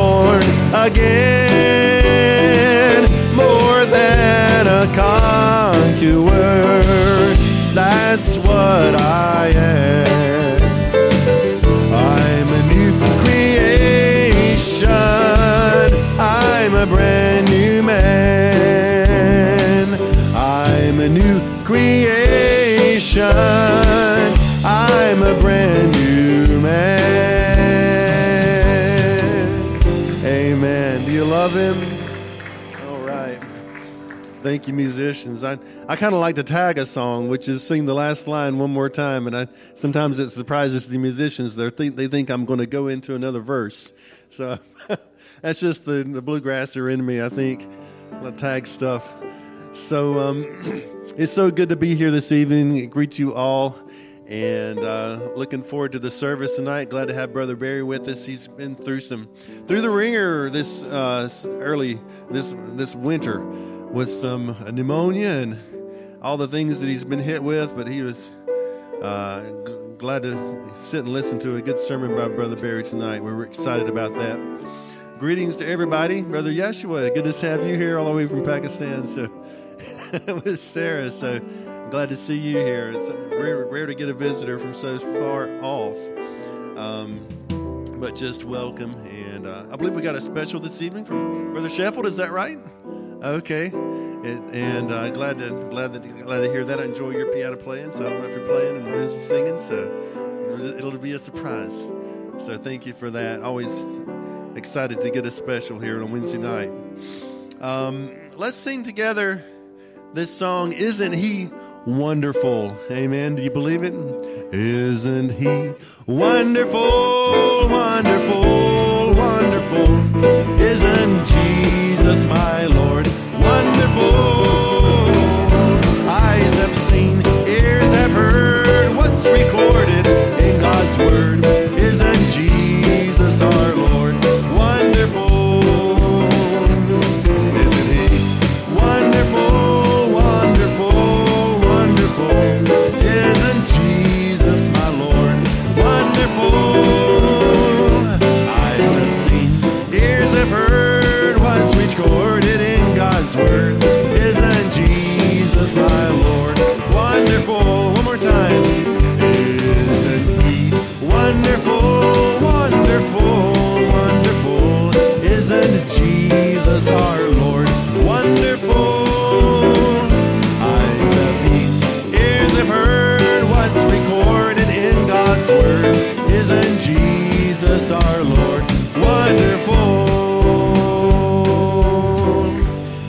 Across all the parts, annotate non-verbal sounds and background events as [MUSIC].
born again. More than a conqueror. That's what I am. I'm a new creation. I'm a brand new man. I'm a new creation. I'm a brand new man. Love him? All right. Thank you, musicians. I, I kind of like to tag a song, which is sing the last line one more time, and I sometimes it surprises the musicians. They think they think I'm going to go into another verse, so [LAUGHS] that's just the the bluegrasser in me. I think the tag stuff. So um, [CLEARS THROAT] it's so good to be here this evening. Greet you all, and uh, looking forward to the service tonight. Glad to have Brother Barry with us. He's been through some through the ringer this uh, early this this winter with some pneumonia and all the things that he's been hit with, but he was uh, g- glad to sit and listen to a good sermon by Brother Barry tonight. We're excited about that. Greetings to everybody. Brother Yeshua, good to have you here all the way from Pakistan. So, [LAUGHS] with Sarah, so glad to see you here. It's rare, rare to get a visitor from so far off. Um, but just welcome. And uh, I believe we got a special this evening from Brother Sheffield. Is that right? Okay, and, and uh, glad to glad that glad to hear that. I enjoy your piano playing, so I don't know if you're playing and doing some singing, so it'll be a surprise. So thank you for that. Always excited to get a special here on Wednesday night. Um, let's sing together this song. Isn't he wonderful? Amen. Do you believe it? Isn't he wonderful, wonderful, wonderful? Isn't Jesus my Lord wonderful? Jesus our Lord wonderful? Eyes have seen, ears have heard what's recorded in God's word. Isn't Jesus our Lord wonderful?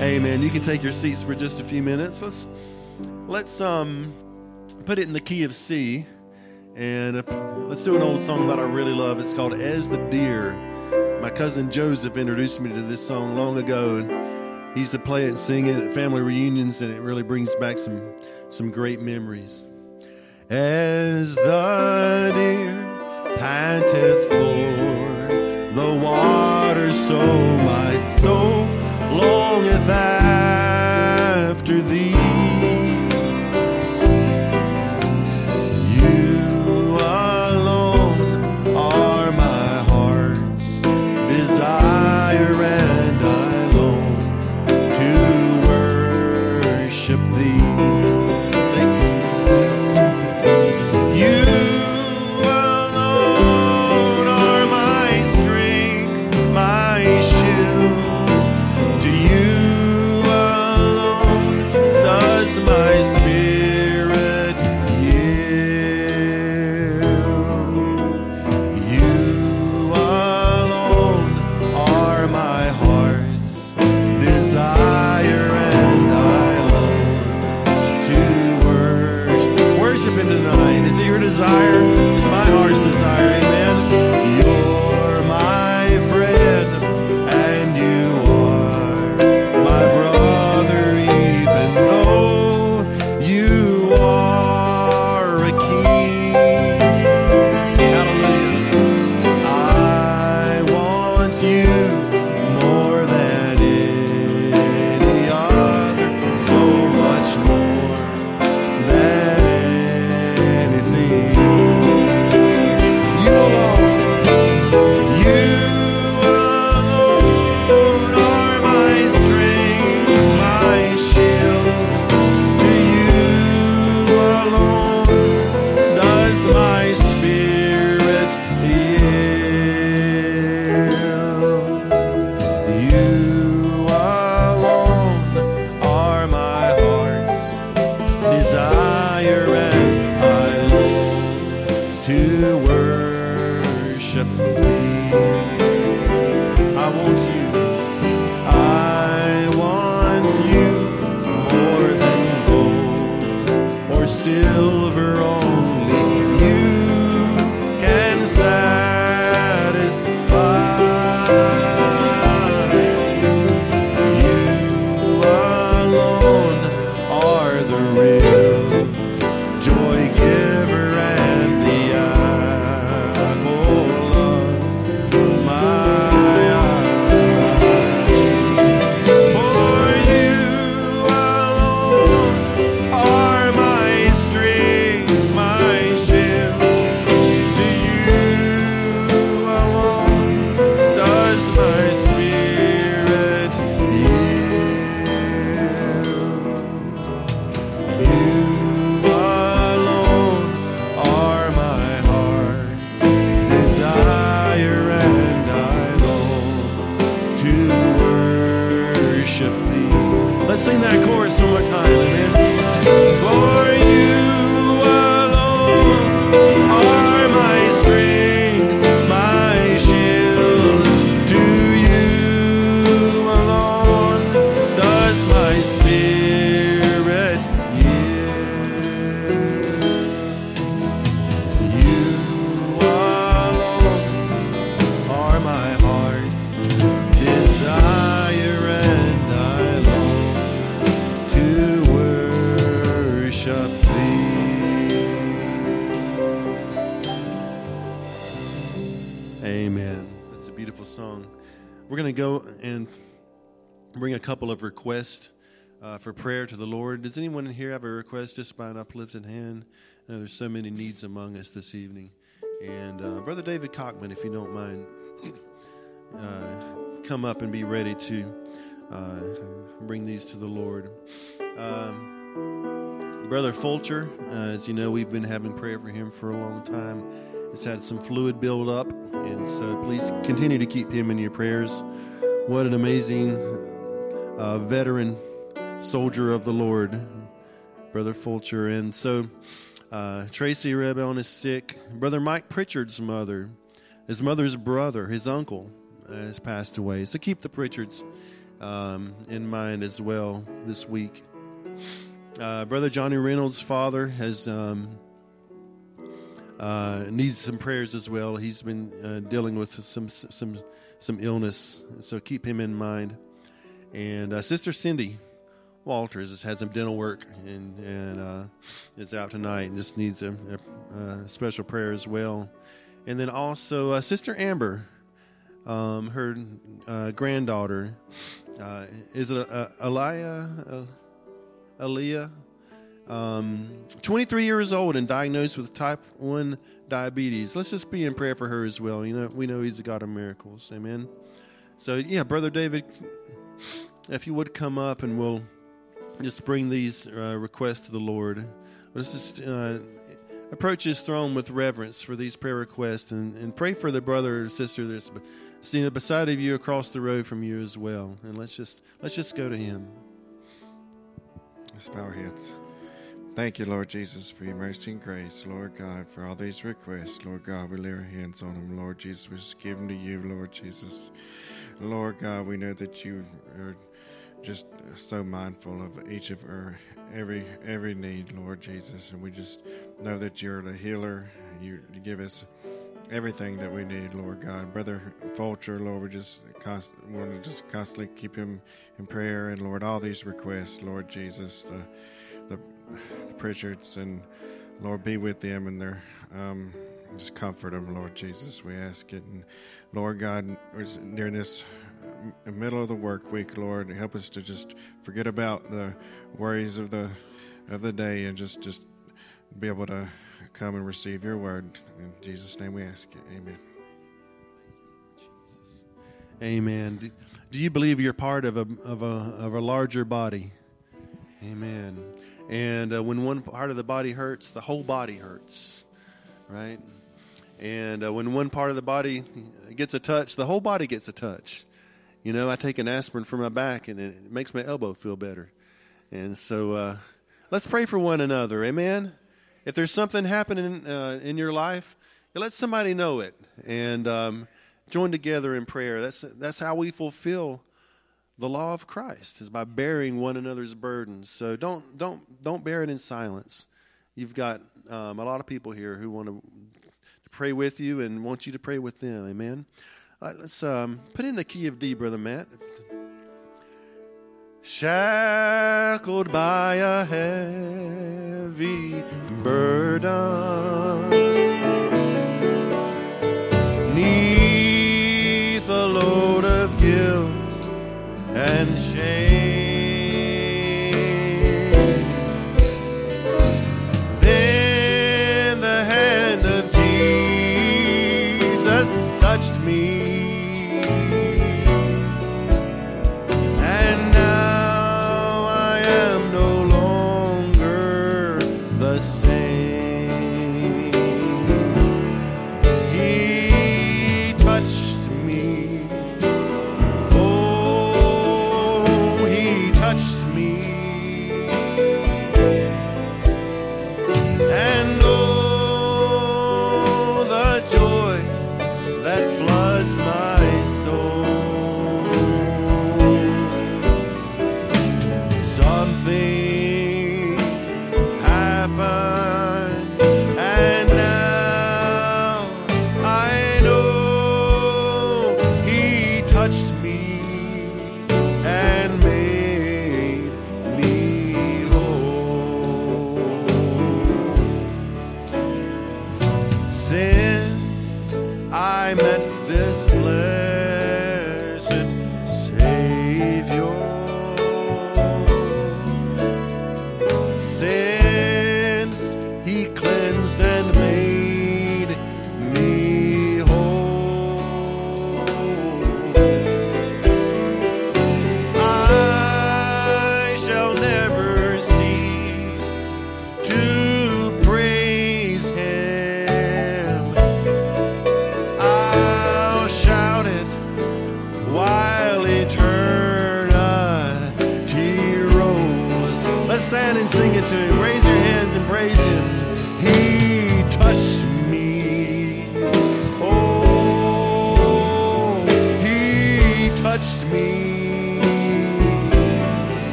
Amen. You can take your seats for just a few minutes. Let's let's um put it in the key of C, and uh, let's do an old song that I really love. It's called "As the Deer." My cousin Joseph introduced me to this song long ago, and he used to play it and sing it at family reunions, and it really brings back some some great memories. As the deer panteth for the water, so my soul longeth after Let's sing that chorus one more time, amen. Go and bring a couple of requests uh, for prayer to the Lord. Does anyone in here have a request just by an uplifted hand? I know there's so many needs among us this evening. And uh, Brother David Cockman, if you don't mind, uh, come up and be ready to uh, bring these to the Lord. Um, Brother Fulcher, uh, as you know, we've been having prayer for him for a long time. He's had some fluid build up, and so please continue to keep him in your prayers. What an amazing uh, veteran soldier of the Lord, Brother Fulcher. And so uh, Tracy Rebellion is sick. Brother Mike Pritchard's mother, his mother's brother, his uncle, uh, has passed away. So keep the Pritchards um, in mind as well this week. Uh, Brother Johnny Reynolds' father has um, uh, needs some prayers as well. He's been uh, dealing with some some some illness, so keep him in mind. And uh, Sister Cindy Walters has had some dental work and and uh, is out tonight and just needs a, a, a, special prayer as well. And then also uh, Sister Amber, um, her uh, granddaughter, is it Aliyah? Aliyah? Um, 23 years old and diagnosed with type 1 diabetes. Let's just be in prayer for her as well. You know, we know he's a God of miracles. Amen. So, yeah, Brother David, if you would come up and we'll just bring these uh, requests to the Lord. Let's just uh, approach his throne with reverence for these prayer requests and, and pray for the brother or sister that's seen beside of you across the road from you as well. And let's just let's just go to him. Let's bow our heads. Thank you, Lord Jesus, for your mercy and grace, Lord God, for all these requests. Lord God, we lay our hands on them, Lord Jesus. We just give them to you, Lord Jesus. Lord God, we know that you are just so mindful of each of our every every need, Lord Jesus, and we just know that you're the healer. You, give us everything that we need, Lord God. Brother Fulcher, Lord, we just const- want to just constantly keep him in prayer, and Lord, all these requests, Lord Jesus, the the Pritchards, and Lord, be with them and their um, just comfort them, Lord Jesus. We ask it, and Lord God, during this middle of the work week, Lord, help us to just forget about the worries of the of the day and just just be able to come and receive your word. In Jesus' name, we ask it. Amen. Amen. Do you believe you're part of a of a of a larger body? Amen. And uh, when one part of the body hurts, the whole body hurts, right? And uh, when one part of the body gets a touch, the whole body gets a touch. You know, I take an aspirin for my back, and it makes my elbow feel better. And so, uh, let's pray for one another. Amen. If there's something happening uh, in your life, let somebody know it, and um, join together in prayer. That's that's how we fulfill the law of Christ is by bearing one another's burdens. So don't don't don't bear it in silence. You've got um, a lot of people here who want to, pray with you and want you to pray with them. Amen. Let's um, put in the key of D, brother Matt. Shackled by a heavy burden,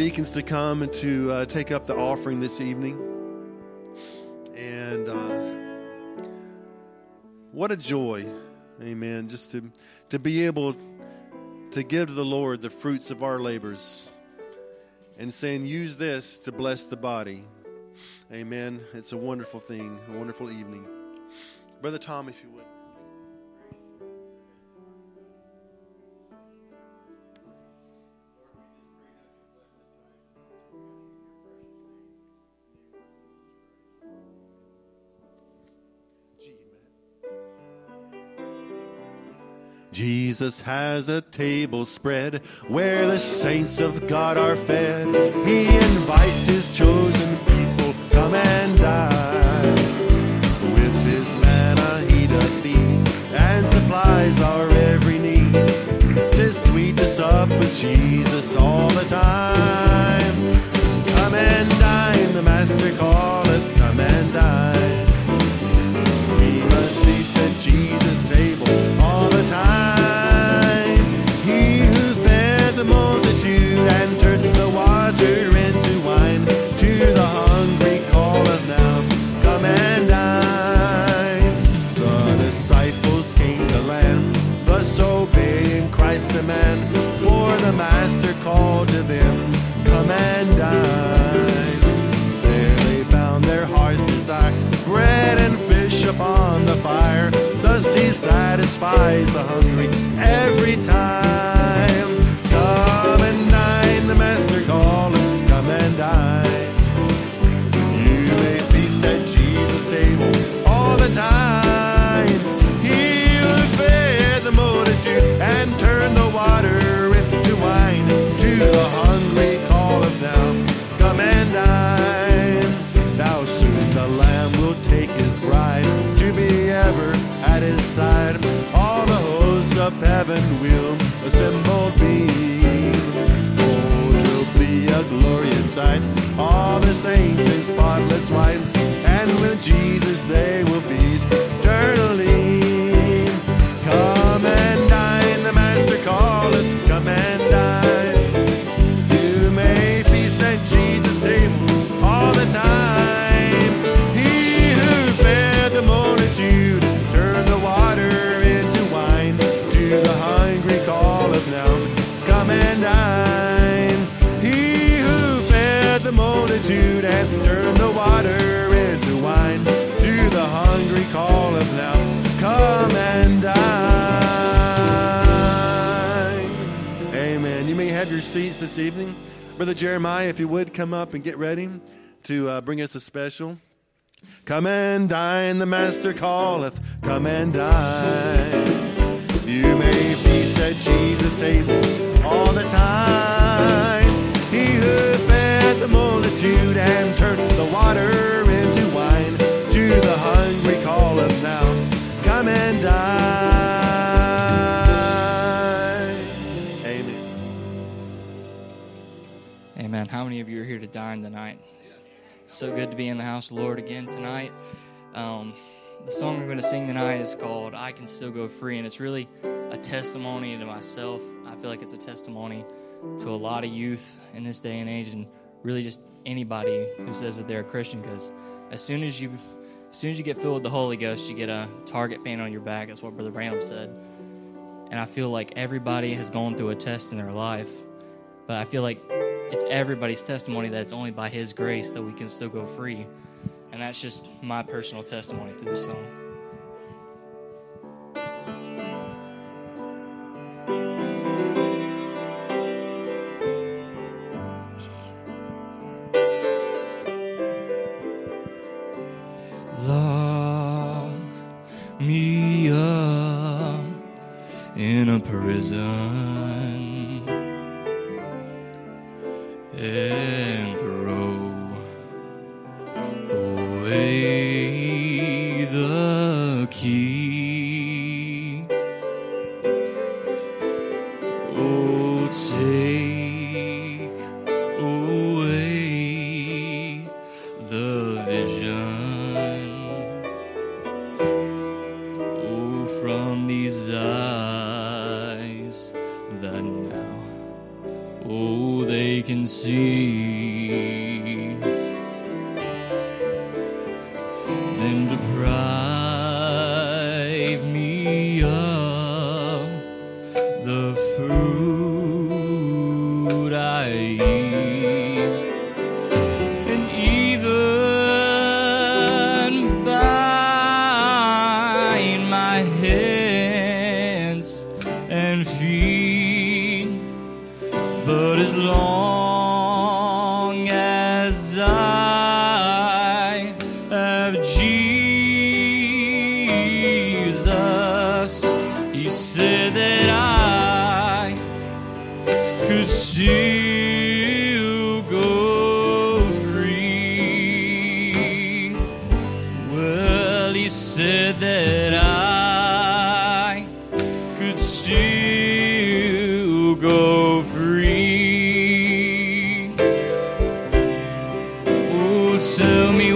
deacons to come and to uh, take up the offering this evening. And uh, what a joy, amen, just to, to be able to give to the Lord the fruits of our labors and saying, use this to bless the body. Amen. It's a wonderful thing, a wonderful evening. Brother Tom, if you would. Jesus has a table spread where the saints of God are fed. He invites his chosen people, come and dine. With his manna he doth feed and supplies our every need. Tis sweet to sup with Jesus all the time. Come and dine, the Master calleth, Christ's demand. For the Master called to them, come and dine. There they found their heart's desire, bread and fish upon the fire. Thus he satisfies the hungry every time. Come and dine, the master calleth, come and dine. Water into wine. To the hungry calleth now, come and dine. Now soon the Lamb will take his bride to be ever at his side. All the hosts of heaven will assembled be. Oh, be a glorious sight. All the saints in spotless white, and with Jesus they will feast seats this evening. Brother Jeremiah, if you would come up and get ready to uh, bring us a special. Come and dine, the Master calleth. Come and dine. You may feast at Jesus' table all the time. He who fed the multitude and turned the water into wine. To the hungry calleth now. Come and dine. Amen. How many of you are here to dine tonight? It's so good to be in the house of the Lord again tonight. Um, the song we're going to sing tonight is called I Can Still Go Free, and it's really a testimony to myself. I feel like it's a testimony to a lot of youth in this day and age, and really just anybody who says that they're a Christian, because as soon as you as soon as you get filled with the Holy Ghost, you get a target paint on your back. That's what Brother Branham said. And I feel like everybody has gone through a test in their life, but I feel like it's everybody's testimony that it's only by His grace that we can still go free. And that's just my personal testimony through this song. Tell me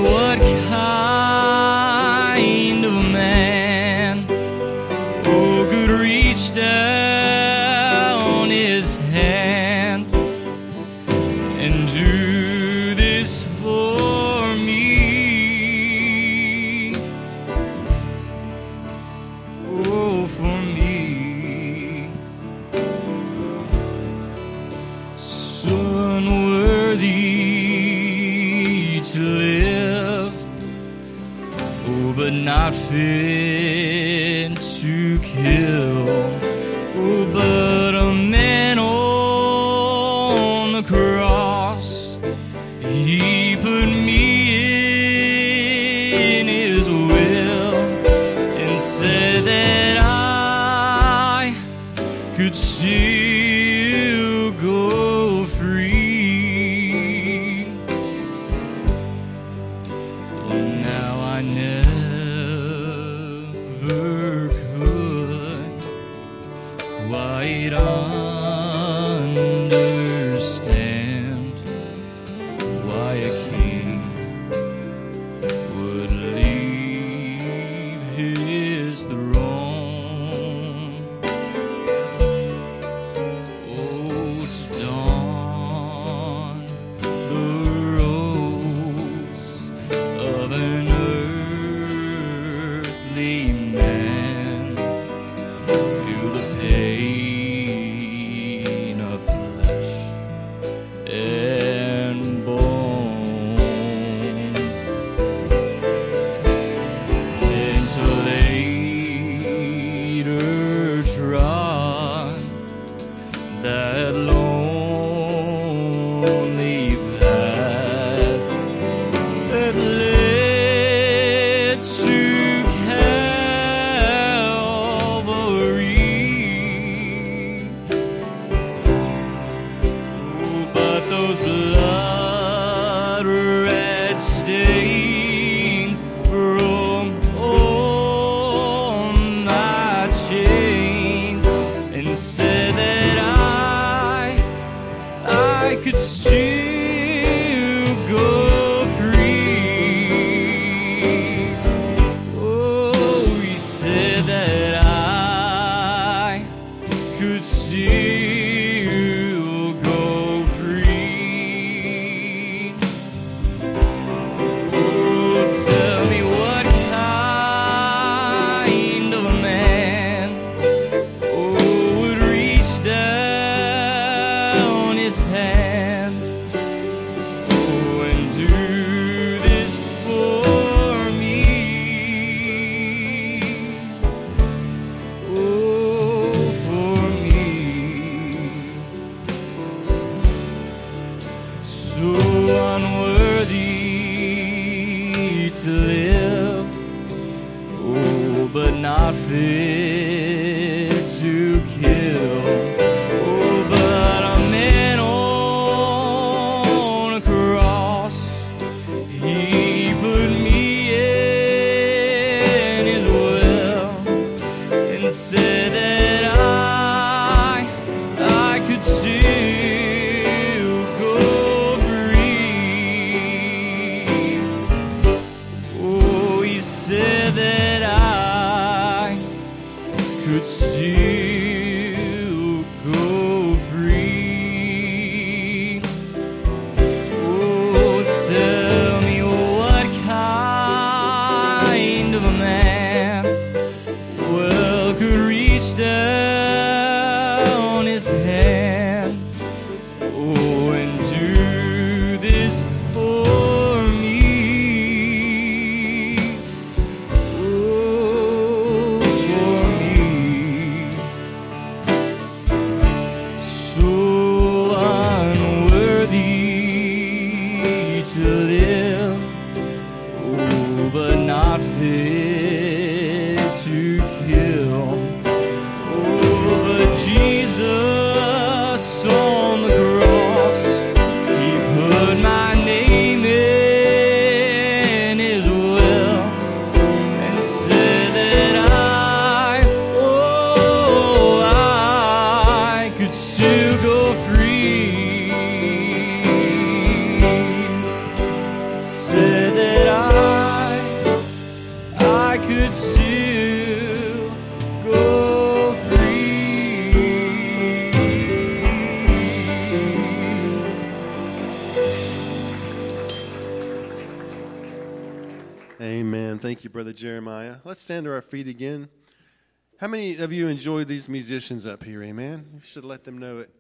but not Let's stand to our feet again. How many of you enjoy these musicians up here? Amen. You should let them know it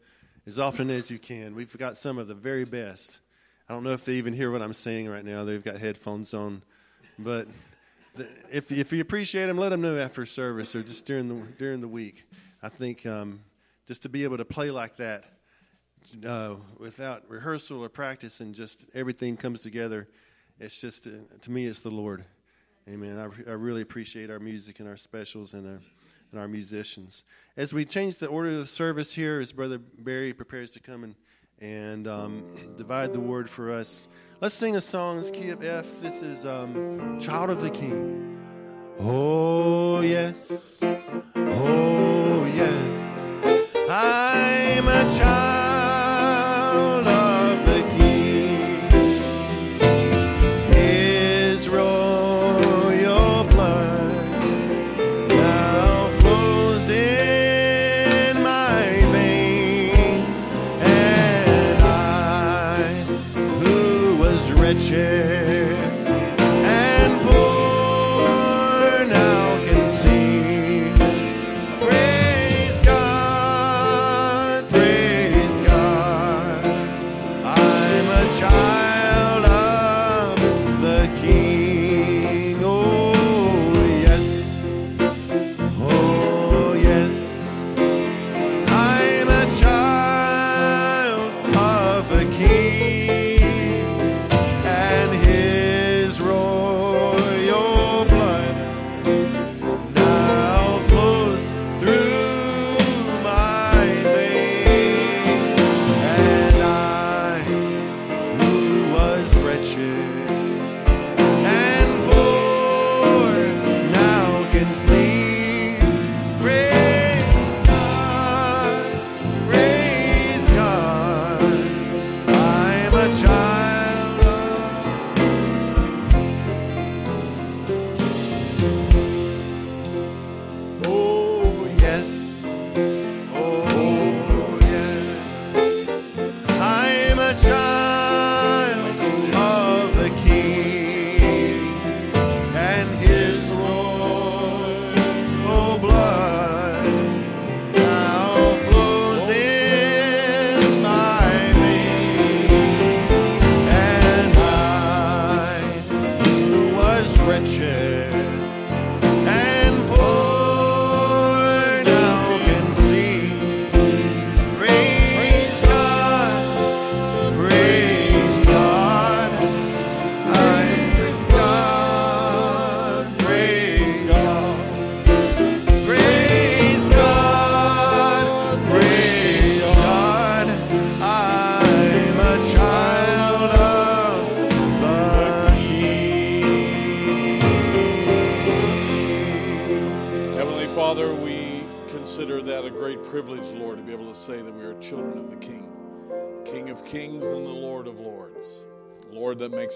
as often as you can. We've got some of the very best. I don't know if they even hear what I'm saying right now. They've got headphones on, but if if you appreciate them, let them know after service or just during the during the week. I think um, just to be able to play like that uh, without rehearsal or practice and just everything comes together. It's just uh, to me, it's the Lord. Amen. I, I really appreciate our music and our specials and our and our musicians. As we change the order of the service here, as Brother Barry prepares to come and and um, divide the word for us. Let's sing a song. It's key of F. This is um, Child of the King. Oh, yes. Oh, yes. I'm a child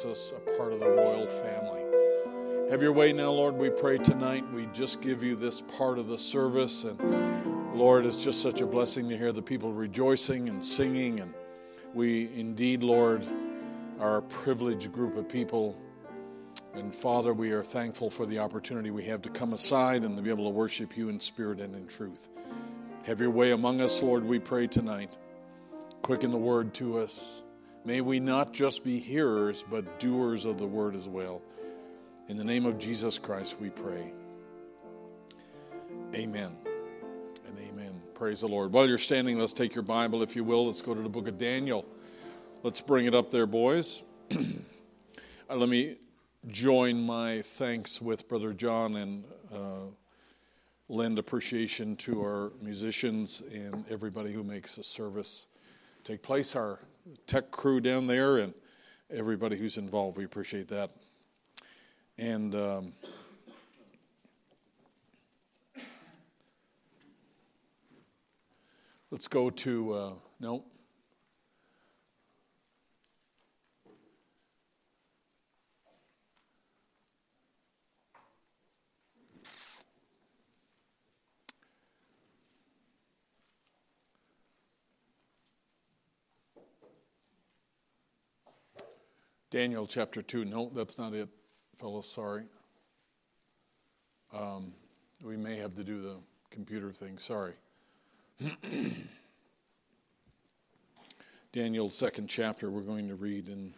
makes us a part of the royal family. Have your way now, Lord, we pray tonight. We just give you this part of the service. And Lord, it's just such a blessing to hear the people rejoicing and singing. And we indeed, Lord, are a privileged group of people and Father, we are thankful for the opportunity we have to come aside and to be able to worship you in spirit and in truth. Have your way among us, Lord, we pray tonight. Quicken the word to us. May we not just be hearers, but doers of the word as well. In the name of Jesus Christ, we pray. Amen and amen. Praise the Lord. While you're standing, let's take your Bible, if you will. Let's go to the book of Daniel. Let's bring it up there, boys. [CLEARS THROAT] Uh, let me join my thanks with Brother John and uh, lend appreciation to our musicians and everybody who makes the service take place, our tech crew down there, and everybody who's involved. We appreciate that. And um, let's go to, uh, no. Daniel chapter 2. No, that's not it. fellows. Sorry. Um, we may have to do the computer thing. Sorry. [CLEARS THROAT] Daniel's second chapter, we're going to read in.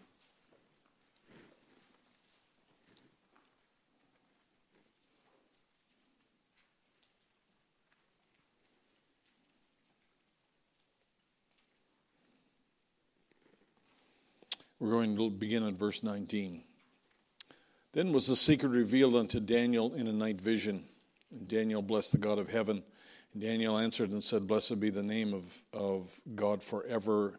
We're going to begin at verse 19. Then was the secret revealed unto Daniel in a night vision. And Daniel blessed the God of heaven. And Daniel answered and said, Blessed be the name of, of God forever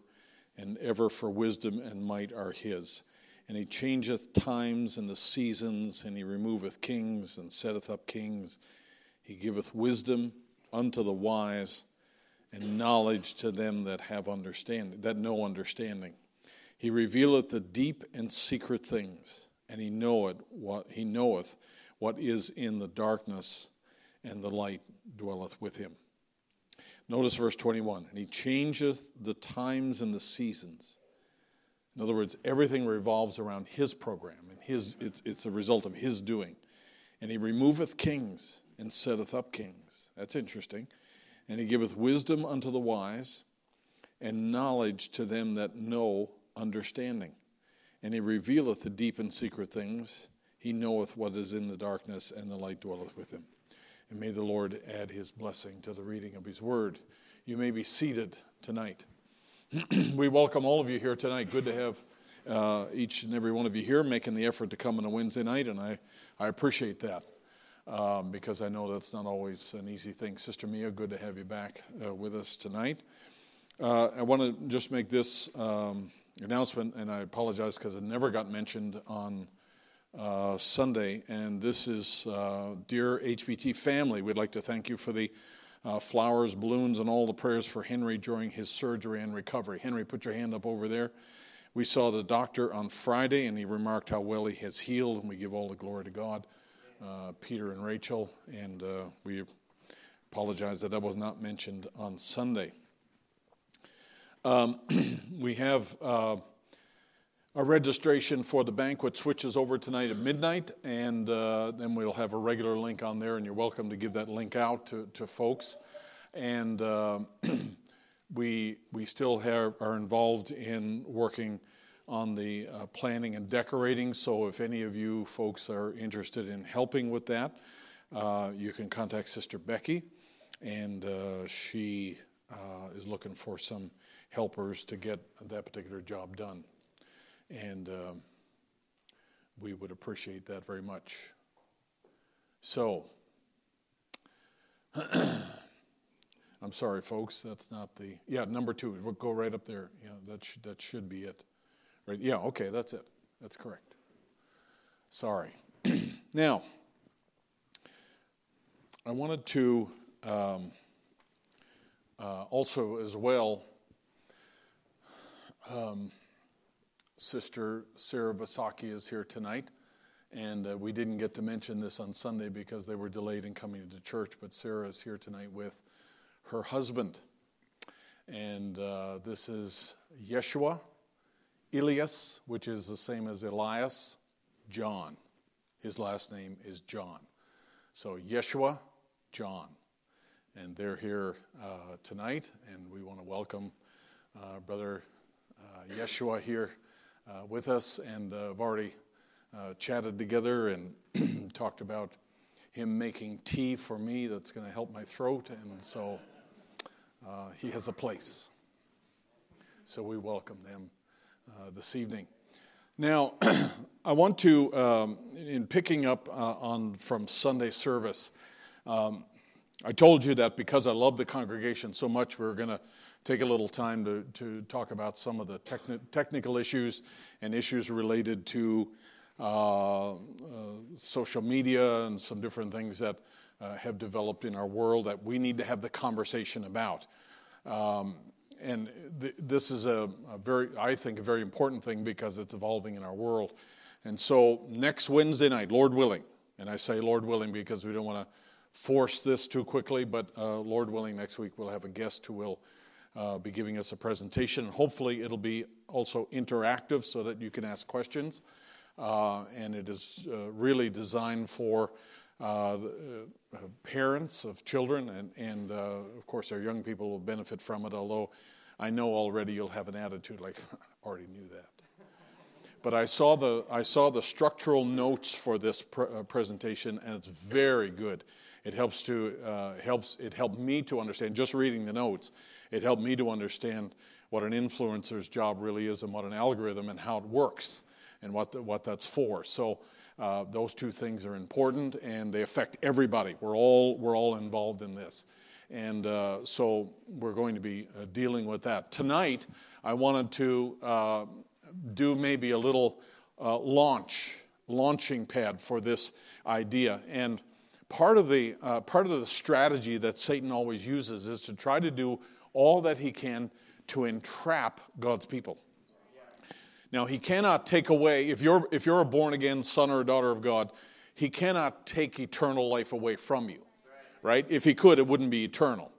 and ever, for wisdom and might are his. And he changeth times and the seasons, and he removeth kings and setteth up kings. He giveth wisdom unto the wise, and knowledge to them that have understanding, that know understanding. He revealeth the deep and secret things and he knoweth what he knoweth what is in the darkness, and the light dwelleth with him. Notice verse 21 and he changeth the times and the seasons. In other words, everything revolves around his program, and his, it's, it's a result of his doing. And he removeth kings and setteth up kings. That's interesting. And he giveth wisdom unto the wise, and knowledge to them that know understanding and he revealeth the deep and secret things. He knoweth what is in the darkness, and the light dwelleth with him. And may the Lord add his blessing to the reading of his word. You may be seated tonight. [CLEARS THROAT] we welcome all of you here tonight. Good to have uh, each and every one of you here making the effort to come on a Wednesday night, and I, I appreciate that. Um, because I know that's not always an easy thing. Sister Mia, good to have you back uh, with us tonight. Uh, I want to just make this um, announcement, and I apologize because it never got mentioned on uh, Sunday. And this is uh, Dear HBT family, we'd like to thank you for the uh, flowers, balloons, and all the prayers for Henry during his surgery and recovery. Henry, put your hand up over there. We saw the doctor on Friday, and he remarked how well he has healed, and we give all the glory to God. Uh, Peter and Rachel, and uh, we apologize that that was not mentioned on Sunday. Um, [CLEARS THROAT] we have uh, a registration for the banquet switches over tonight at midnight, and uh, then we'll have a regular link on there, and you're welcome to give that link out to, to folks. And uh, [CLEARS THROAT] we, we still have, are involved in working on the uh, planning and decorating, so if any of you folks are interested in helping with that, uh, you can contact Sister Becky, and uh, is looking for some helpers to get that particular job done. And um, we would appreciate that very much. So, [CLEARS THROAT] I'm sorry, folks. That's not the yeah number two. We'll go right up there. Yeah, that should that should be it. Right? Yeah. Okay, that's it. That's correct. Sorry. [CLEARS THROAT] now, I wanted to um, uh, also as well um, Sister Sarah Vasaki is here tonight, and uh, we didn't get to mention this on Sunday because they were delayed in coming to church, but Sarah is here tonight with her husband. And uh, this is Yeshua, Elias, which is the same as Elias, John. His last name is John. So Yeshua, John. And they're here uh, tonight, and we want to welcome uh, Brother uh, Yeshua here uh, with us, and uh, I've already chatted together and [CLEARS THROAT] talked about him making tea for me that's going to help my throat, and so he has a place. So we welcome them this evening. Now, [CLEARS THROAT] I want to, um, in picking up uh, on from Sunday service, um, I told you that because I love the congregation so much, we are going to take a little time to, to talk about some of the techni- technical issues and issues related to uh, uh, social media and some different things that uh, have developed in our world that we need to have the conversation about. Um, and th- this is a, a, very, I think, a very important thing because it's evolving in our world. And so next Wednesday night, Lord willing, and I say Lord willing because we don't want to force this too quickly, but uh, Lord willing, next week we'll have a guest who will uh, be giving us a presentation. Hopefully, it'll be also interactive so that you can ask questions. uh, and it is uh, really designed for uh, uh, parents of children, and, and of course, our young people will benefit from it, although I know already you'll have an attitude like, I [LAUGHS] already knew that. But I saw the, I saw the structural notes for this presentation, and it's very good. It helps to uh, helps it helped me to understand. Just reading the notes, it helped me to understand what an influencer's job really is and what an algorithm and how it works and what the, what that's for. So uh, those two things are important and they affect everybody. We're all we're all involved in this, and uh, so we're going to be uh, dealing with that tonight. I wanted to uh, do maybe a little uh, launch launching pad for this idea and part of the uh, part of the strategy that Satan always uses is to try to do all that he can to entrap God's people. Now he cannot take away if you're if you're a born again son or daughter of God, he cannot take eternal life away from you. Right? If he could, it wouldn't be eternal.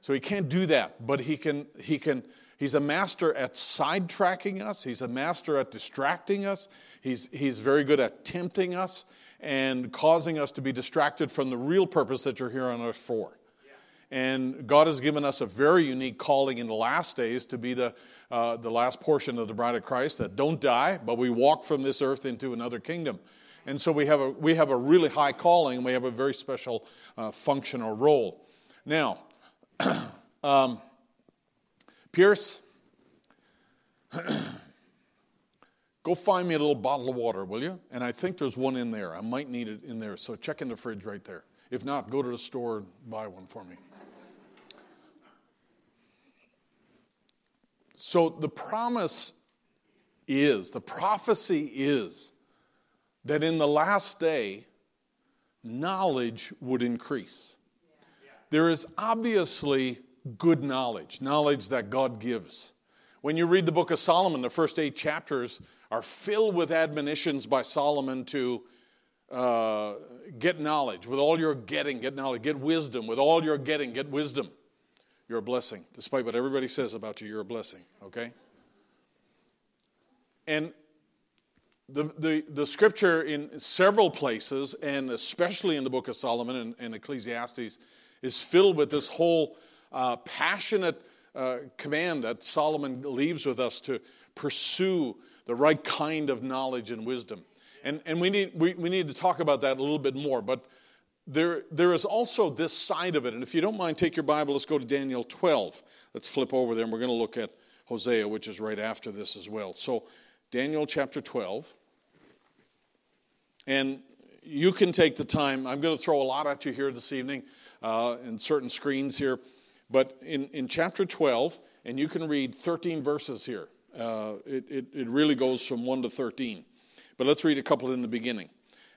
So he can't do that, but he can he can He's a master at sidetracking us. He's a master at distracting us. He's, he's very good at tempting us and causing us to be distracted from the real purpose that you're here on earth for. And God has given us a very unique calling in the last days to be the, uh, the last portion of the bride of Christ that don't die, but we walk from this earth into another kingdom. And so we have a, we have a really high calling, and we have a very special uh, function or role. Now, [CLEARS THROAT] um, Pierce, [CLEARS THROAT] Go find me a little bottle of water, will you? And I think there's one in there. I might need it in there. So check in the fridge right there. If not, go to the store and buy one for me. So the promise is, the prophecy is, that in the last day, knowledge would increase. There is obviously good knowledge, knowledge that God gives. When you read the book of Solomon, the first eight chapters are filled with admonitions by Solomon to uh, get knowledge. With all you're getting, get knowledge. Get wisdom. With all you're getting, get wisdom. You're a blessing. Despite what everybody says about you, you're a blessing, okay? And the, the, the scripture in several places, and especially in the book of Solomon and, and Ecclesiastes, is filled with this whole uh, passionate uh, command that Solomon leaves with us to pursue the right kind of knowledge and wisdom. And, and we, need, we, we need to talk about that a little bit more. But there, there is also this side of it. And if you don't mind, take your Bible, let's go to Daniel 12. Let's flip over there, and we're going to look at Hosea, which is right after this as well. So, Daniel chapter 12. And you can take the time. I'm going to throw a lot at you here this evening uh, in certain screens here. But in, in chapter 12, and you can read 13 verses here. Uh, it, it, it really goes from 1 to 13. But let's read a couple in the beginning.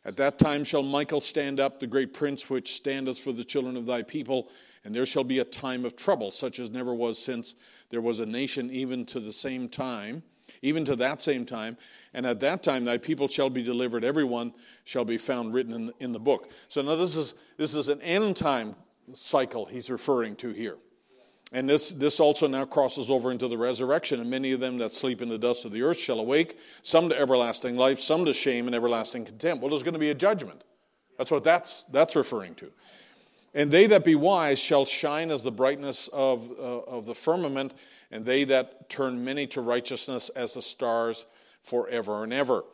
At that time shall Michael stand up, the great prince which standeth for the children of thy people, and there shall be a time of trouble, such as never was since there was a nation, even to the same time, even to that same time. And at that time thy people shall be delivered, everyone shall be found written in, in the book. So now this is this is an end time cycle he's referring to here. And this, this also now crosses over into the resurrection, and many of them that sleep in the dust of the earth shall awake, some to everlasting life, some to shame and everlasting contempt. Well, there's going to be a judgment. That's what that's, that's referring to. And they that be wise shall shine as the brightness of, uh, of the firmament, and they that turn many to righteousness as the stars forever and ever.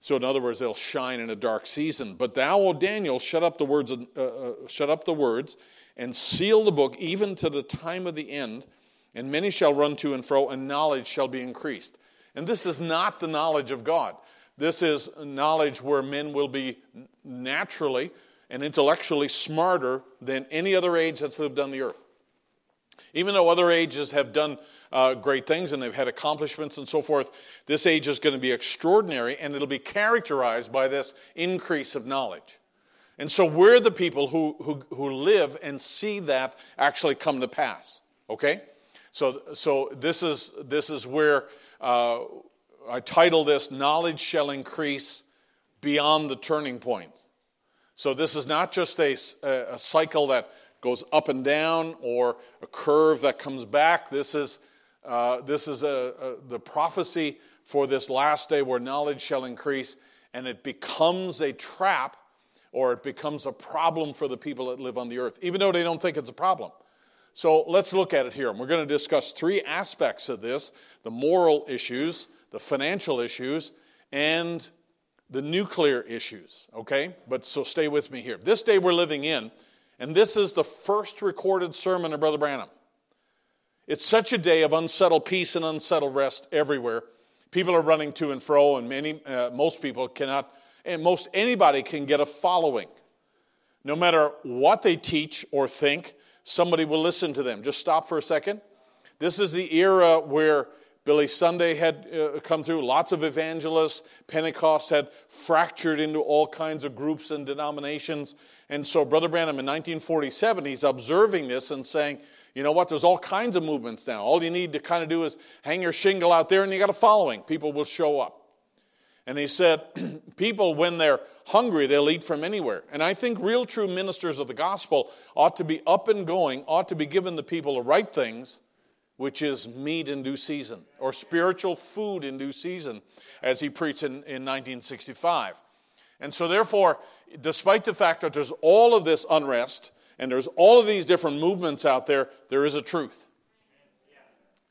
So, in other words, they'll shine in a dark season. But thou, O Daniel, shut up the words, uh, uh, shut up the words and seal the book even to the time of the end, and many shall run to and fro, and knowledge shall be increased. And this is not the knowledge of God. This is knowledge where men will be naturally and intellectually smarter than any other age that's lived on the earth. Even though other ages have done uh, great things and they've had accomplishments and so forth, this age is going to be extraordinary and it'll be characterized by this increase of knowledge. And so we're the people who, who, who live and see that actually come to pass. Okay? So, so this, is, this is where uh, I title this Knowledge Shall Increase Beyond the Turning Point. So this is not just a, a cycle that goes up and down or a curve that comes back. This is, uh, this is a, a, the prophecy for this last day where knowledge shall increase and it becomes a trap or it becomes a problem for the people that live on the earth, even though they don't think it's a problem. So let's look at it here. We're going to discuss three aspects of this the moral issues, the financial issues, and the nuclear issues, okay? But so stay with me here. This day we're living in, and this is the first recorded sermon of Brother Branham. It's such a day of unsettled peace and unsettled rest everywhere. People are running to and fro, and many, uh, most people cannot, and most anybody can get a following. No matter what they teach or think, somebody will listen to them. Just stop for a second. This is the era where Billy Sunday had uh, come through, lots of evangelists. Pentecost had fractured into all kinds of groups and denominations. And so, Brother Branham in 1947, he's observing this and saying, you know what, there's all kinds of movements now. All you need to kind of do is hang your shingle out there and you got a following. People will show up. And he said, [CLEARS THROAT] people, when they're hungry, they'll eat from anywhere. And I think real true ministers of the gospel ought to be up and going, ought to be giving the people the right things which is meat in due season, or spiritual food in due season, as he preached in, in 1965. And so, therefore, despite the fact that there's all of this unrest and there's all of these different movements out there, there is a truth.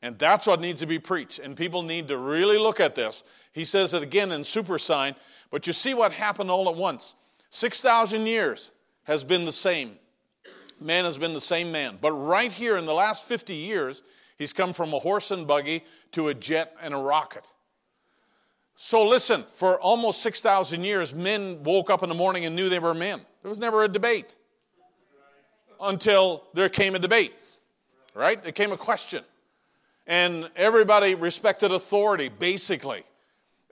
And that's what needs to be preached. And people need to really look at this. He says it again in Super Sign, but you see what happened all at once. 6,000 years has been the same. Man has been the same man. But right here in the last 50 years, He's come from a horse and buggy to a jet and a rocket. So listen, for almost 6,000 years, men woke up in the morning and knew they were men. There was never a debate until there came a debate, right? There came a question. And everybody respected authority, basically,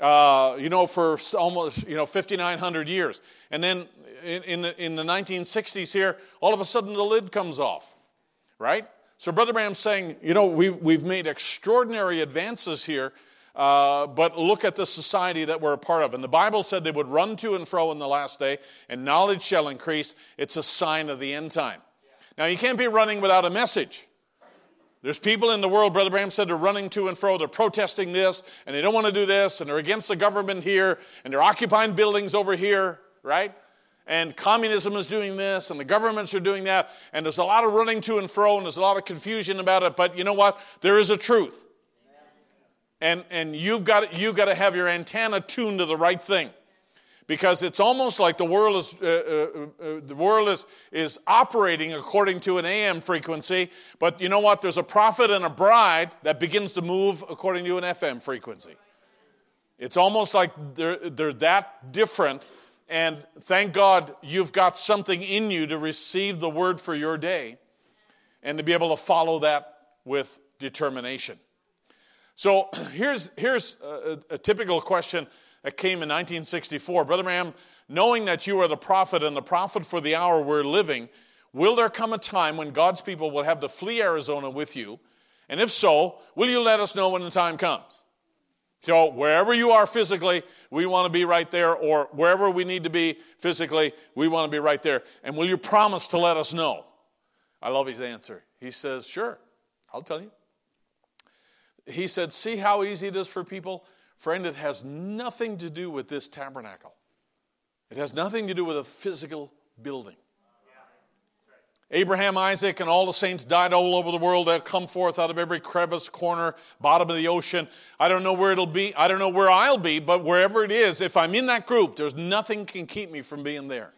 uh, you know, for almost, you know, 5,900 years. And then in, in, the, in the 1960s here, all of a sudden the lid comes off, right? So, Brother Branham's saying, you know, we've, we've made extraordinary advances here, uh, but look at the society that we're a part of. And the Bible said they would run to and fro in the last day, and knowledge shall increase. It's a sign of the end time. Now, you can't be running without a message. There's people in the world, Brother Branham said, they're running to and fro. They're protesting this, and they don't want to do this, and they're against the government here, and they're occupying buildings over here, right? and communism is doing this and the governments are doing that and there's a lot of running to and fro and there's a lot of confusion about it but you know what there is a truth and and you've got you've got to have your antenna tuned to the right thing because it's almost like the world is uh, uh, uh, the world is is operating according to an AM frequency. But you know what? There's a prophet and a bride that begins to move according to an FM frequency. It's almost like they're, they're that different. And thank God you've got something in you to receive the word for your day and to be able to follow that with determination. So [CLEARS THROAT] here's, here's a, a typical question that came in 1964. Brother Branham, knowing that you are the prophet and the prophet for the hour we're living, will there come a time when God's people will have to flee Arizona with you? And if so, will you let us know when the time comes? So, wherever you are physically, we want to be right there, or wherever we need to be physically, we want to be right there. And will you promise to let us know? I love his answer. He says, Sure, I'll tell you. He said, See how easy it is for people? Friend, it has nothing to do with this tabernacle, it has nothing to do with a physical building. Abraham, Isaac, and all the saints died all over the world. They'll come forth out of every crevice, corner, bottom of the ocean. I don't know where it'll be. I don't know where I'll be, but wherever it is, if I'm in that group, there's nothing can keep me from being there.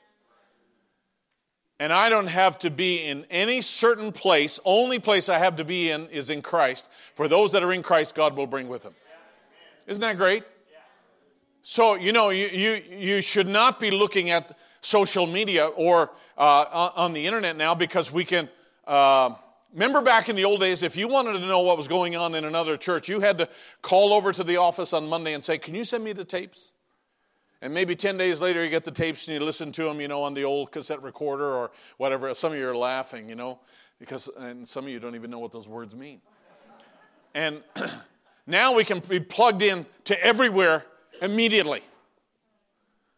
And I don't have to be in any certain place. Only place I have to be in is in Christ. For those that are in Christ, God will bring with them. Isn't that great? So, you know, you, you, you should not be looking at social media or uh, on the internet now because we can. Uh, remember back in the old days, if you wanted to know what was going on in another church, you had to call over to the office on Monday and say, Can you send me the tapes? And maybe 10 days later, you get the tapes and you listen to them, you know, on the old cassette recorder or whatever. Some of you are laughing, you know, because, and some of you don't even know what those words mean. And [CLEARS THROAT] now we can be plugged in to everywhere immediately.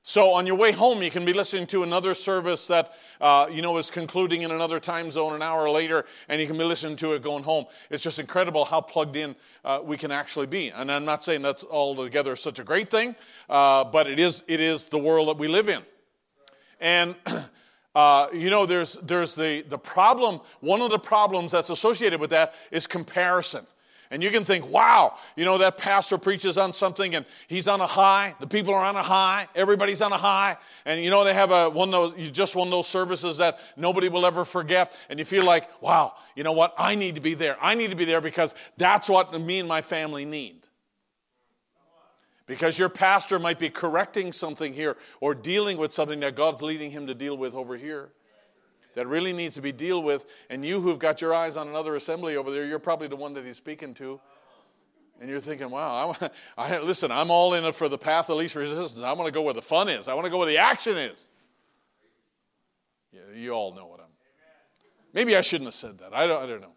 So on your way home, you can be listening to another service that uh, you know is concluding in another time zone an hour later, and you can be listening to it going home. It's just incredible how plugged in uh, we can actually be. And I'm not saying that's altogether such a great thing, uh, but it is it is the world that we live in. And [CLEARS THROAT] uh, you know, there's there's the the problem. One of the problems that's associated with that is comparison. And you can think, wow, you know, that pastor preaches on something and he's on a high. The people are on a high. Everybody's on a high. And you know, they have a one of those, you just one of those services that nobody will ever forget. And you feel like, wow, you know what? I need to be there. I need to be there because that's what me and my family need. Because your pastor might be correcting something here or dealing with something that God's leading him to deal with over here that really needs to be dealt with. And you who've got your eyes on another assembly over there, you're probably the one that he's speaking to. And you're thinking, wow, I, [LAUGHS] I, listen, I'm all in it for the path of least resistance. I want to go where the fun is, I want to go where the action is. Yeah, you all know what I'm. Maybe I shouldn't have said that. I don't, I don't know.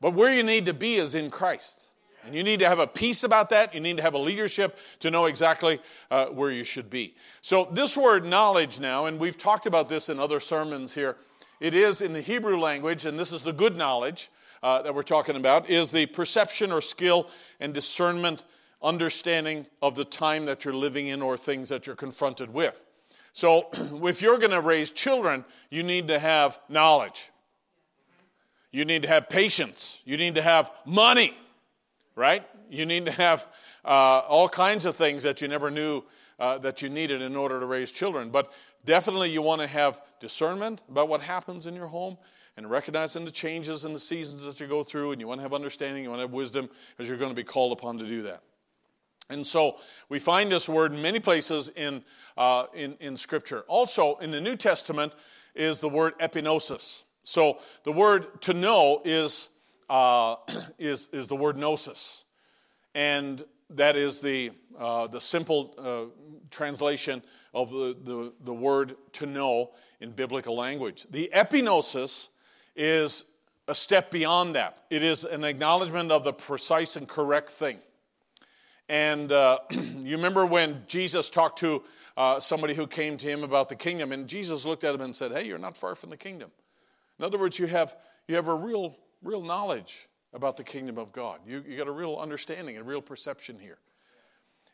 But where you need to be is in Christ. And you need to have a peace about that. You need to have a leadership to know exactly uh, where you should be. So, this word knowledge now, and we've talked about this in other sermons here, it is in the Hebrew language, and this is the good knowledge uh, that we're talking about, is the perception or skill and discernment, understanding of the time that you're living in or things that you're confronted with. So, [CLEARS THROAT] if you're going to raise children, you need to have knowledge. You need to have patience. You need to have money right? You need to have uh, all kinds of things that you never knew uh, that you needed in order to raise children. But definitely, you want to have discernment about what happens in your home and recognizing the changes and the seasons that you go through. And you want to have understanding, you want to have wisdom, because you're going to be called upon to do that. And so we find this word in many places in, uh, in, in Scripture. Also, in the New Testament is the word epignosis. So the word to know is uh, [CLEARS THROAT] is, is the word gnosis. And that is the, uh, the simple uh, translation of the, the, the word to know in biblical language. The epignosis is a step beyond that, it is an acknowledgement of the precise and correct thing. And uh, [CLEARS THROAT] you remember when Jesus talked to uh, somebody who came to him about the kingdom, and Jesus looked at him and said, Hey, you're not far from the kingdom. In other words, you have, you have a real real knowledge about the kingdom of God. You, you got a real understanding and real perception here.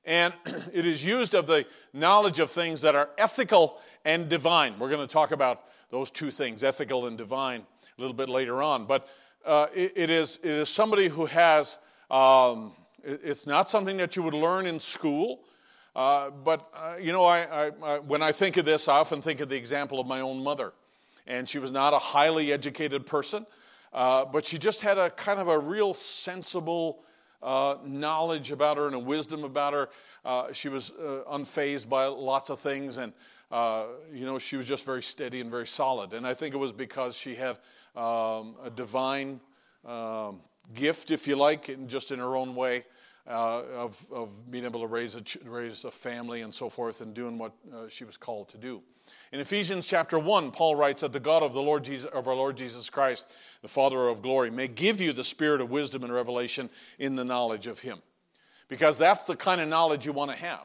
And [CLEARS THROAT] it is used of the knowledge of things that are ethical and divine. We're going to talk about those two things, ethical and divine, a little bit later on. But uh, it, it, is, it is somebody who has, um, it, it's not something that you would learn in school. Uh, but, uh, you know, I, I, I, when I think of this, I often think of the example of my own mother. And she was not a highly educated person. Uh, but she just had a kind of a real sensible uh, knowledge about her and a wisdom about her. Uh, she was uh, unfazed by lots of things, and uh, you know she was just very steady and very solid. And I think it was because she had um, a divine um, gift, if you like, and just in her own way. Of, of being able to raise a, raise a family and so forth and doing what she was called to do. In Ephesians chapter 1, Paul writes that the God of, the Lord Jesus, of our Lord Jesus Christ, the Father of glory, may give you the spirit of wisdom and revelation in the knowledge of Him. Because that's the kind of knowledge you want to have.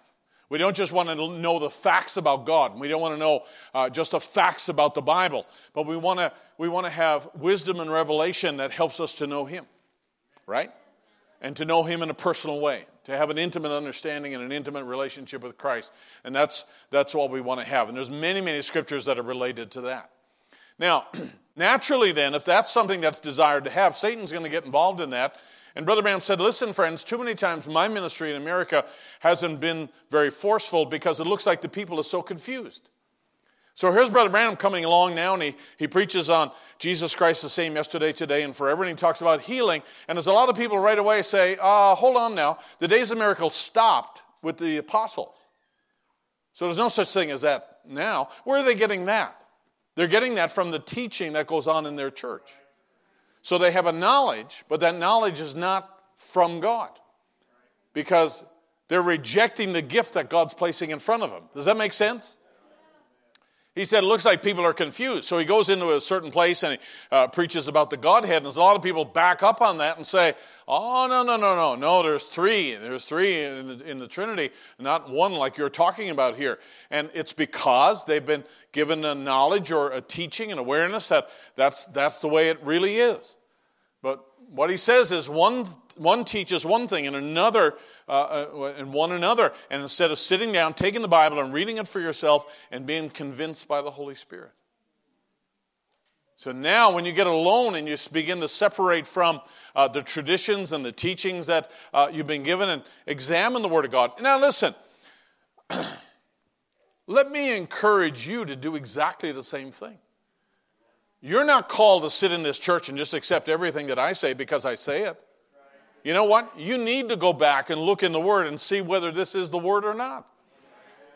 We don't just want to know the facts about God. We don't want to know uh, just the facts about the Bible, but we want to we want to have wisdom and revelation that helps us to know Him, right? And to know Him in a personal way to have an intimate understanding and an intimate relationship with Christ. And that's, that's what we want to have. And there's many, many scriptures that are related to that. Now, [CLEARS THROAT] naturally, then, if that's something that's desired to have, Satan's going to get involved in that. And Brother Branham said, Listen, friends, too many times my ministry in America hasn't been very forceful because it looks like the people are so confused. So here's Brother Branham coming along now, and he, he preaches on Jesus Christ the same yesterday, today, and forever, and he talks about healing. And there's a lot of people right away say, uh, hold on now, the days of miracles stopped with the apostles. So there's no such thing as that now. Where are they getting that? They're getting that from the teaching that goes on in their church. So they have a knowledge, but that knowledge is not from God because they're rejecting the gift that God's placing in front of them. Does that make sense? He said, it looks like people are confused. So he goes into a certain place and he uh, preaches about the Godhead. And a lot of people back up on that and say, oh, no, no, no, no. No, there's three. There's three in the, in the Trinity, not one like you're talking about here. And it's because they've been given a knowledge or a teaching and awareness that that's, that's the way it really is. But what he says is one, one teaches one thing and another uh, uh, and one another. And instead of sitting down, taking the Bible and reading it for yourself and being convinced by the Holy Spirit. So now, when you get alone and you begin to separate from uh, the traditions and the teachings that uh, you've been given and examine the Word of God. Now, listen, [CLEARS THROAT] let me encourage you to do exactly the same thing. You're not called to sit in this church and just accept everything that I say because I say it. You know what? You need to go back and look in the Word and see whether this is the Word or not.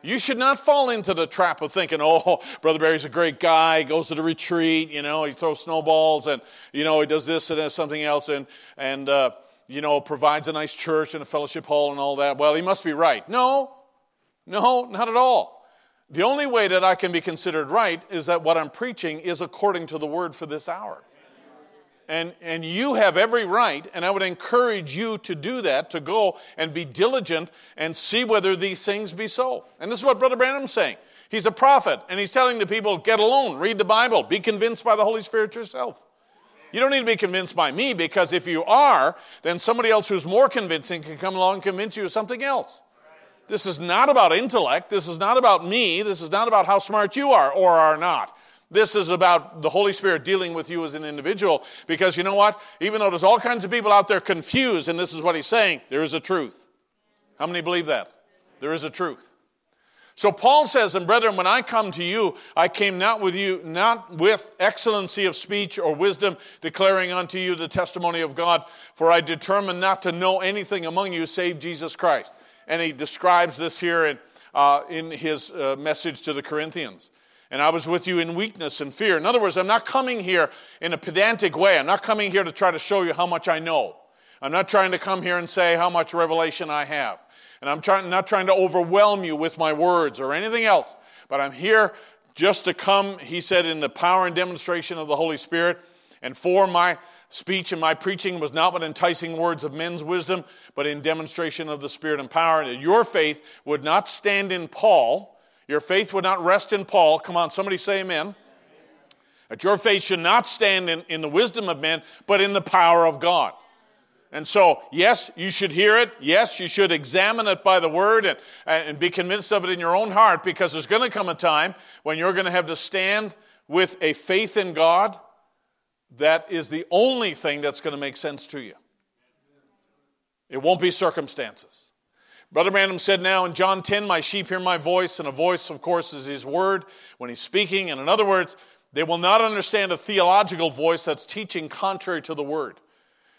You should not fall into the trap of thinking, oh, Brother Barry's a great guy, he goes to the retreat, you know, he throws snowballs and, you know, he does this and does something else and, and uh, you know, provides a nice church and a fellowship hall and all that. Well, he must be right. No, no, not at all. The only way that I can be considered right is that what I'm preaching is according to the word for this hour. And, and you have every right, and I would encourage you to do that, to go and be diligent and see whether these things be so. And this is what Brother Branham's saying. He's a prophet, and he's telling the people, get alone, read the Bible, be convinced by the Holy Spirit yourself. You don't need to be convinced by me, because if you are, then somebody else who's more convincing can come along and convince you of something else. This is not about intellect. This is not about me. This is not about how smart you are or are not. This is about the Holy Spirit dealing with you as an individual. Because you know what? Even though there's all kinds of people out there confused, and this is what he's saying, there is a truth. How many believe that? There is a truth. So Paul says, and brethren, when I come to you, I came not with you, not with excellency of speech or wisdom, declaring unto you the testimony of God, for I determined not to know anything among you save Jesus Christ and he describes this here in, uh, in his uh, message to the Corinthians. And I was with you in weakness and fear. In other words, I'm not coming here in a pedantic way. I'm not coming here to try to show you how much I know. I'm not trying to come here and say how much revelation I have. And I'm not trying to overwhelm you with my words or anything else. But I'm here just to come, he said, in the power and demonstration of the Holy Spirit and for my speech and my preaching was not with enticing words of men's wisdom, but in demonstration of the Spirit and power. That your faith would not stand in Paul. Your faith would not rest in Paul. Come on, somebody say amen. That your faith should not stand in, in the wisdom of men, but in the power of God. And so, yes, you should hear it. Yes, you should examine it by the word and, and be convinced of it in your own heart because there's going to come a time when you're going to have to stand with a faith in God that is the only thing that's going to make sense to you. It won't be circumstances. Brother Branham said now in John 10, My sheep hear my voice, and a voice, of course, is his word when he's speaking. And in other words, they will not understand a theological voice that's teaching contrary to the word.